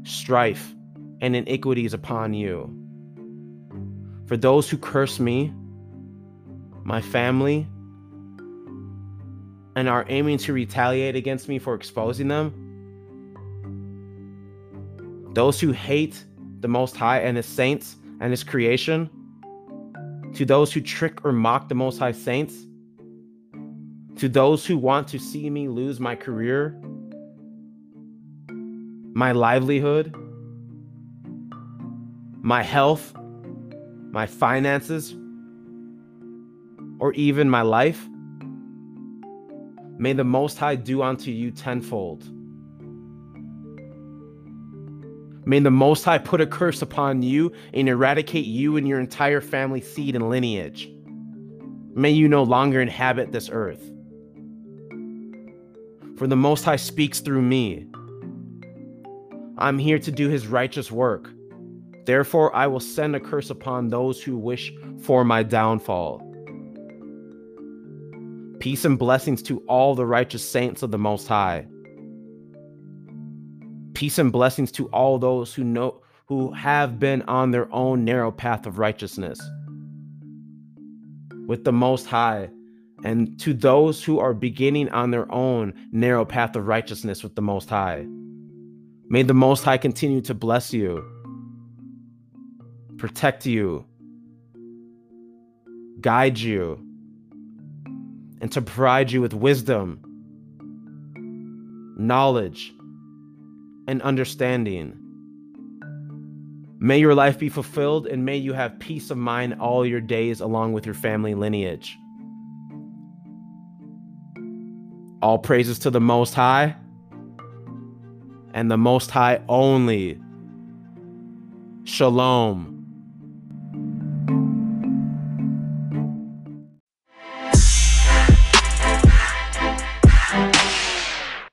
strife, and iniquities upon you. For those who curse me, my family, and are aiming to retaliate against me for exposing them, those who hate the Most High and His saints and His creation, to those who trick or mock the Most High saints, to those who want to see me lose my career my livelihood, my health, my finances, or even my life, may the Most High do unto you tenfold. May the Most High put a curse upon you and eradicate you and your entire family seed and lineage. May you no longer inhabit this earth. For the Most High speaks through me I'm here to do his righteous work. Therefore, I will send a curse upon those who wish for my downfall. Peace and blessings to all the righteous saints of the Most High. Peace and blessings to all those who know who have been on their own narrow path of righteousness with the Most High, and to those who are beginning on their own narrow path of righteousness with the Most High. May the Most High continue to bless you, protect you, guide you, and to provide you with wisdom, knowledge, and understanding. May your life be fulfilled and may you have peace of mind all your days along with your family lineage. All praises to the Most High and the Most High only. Shalom.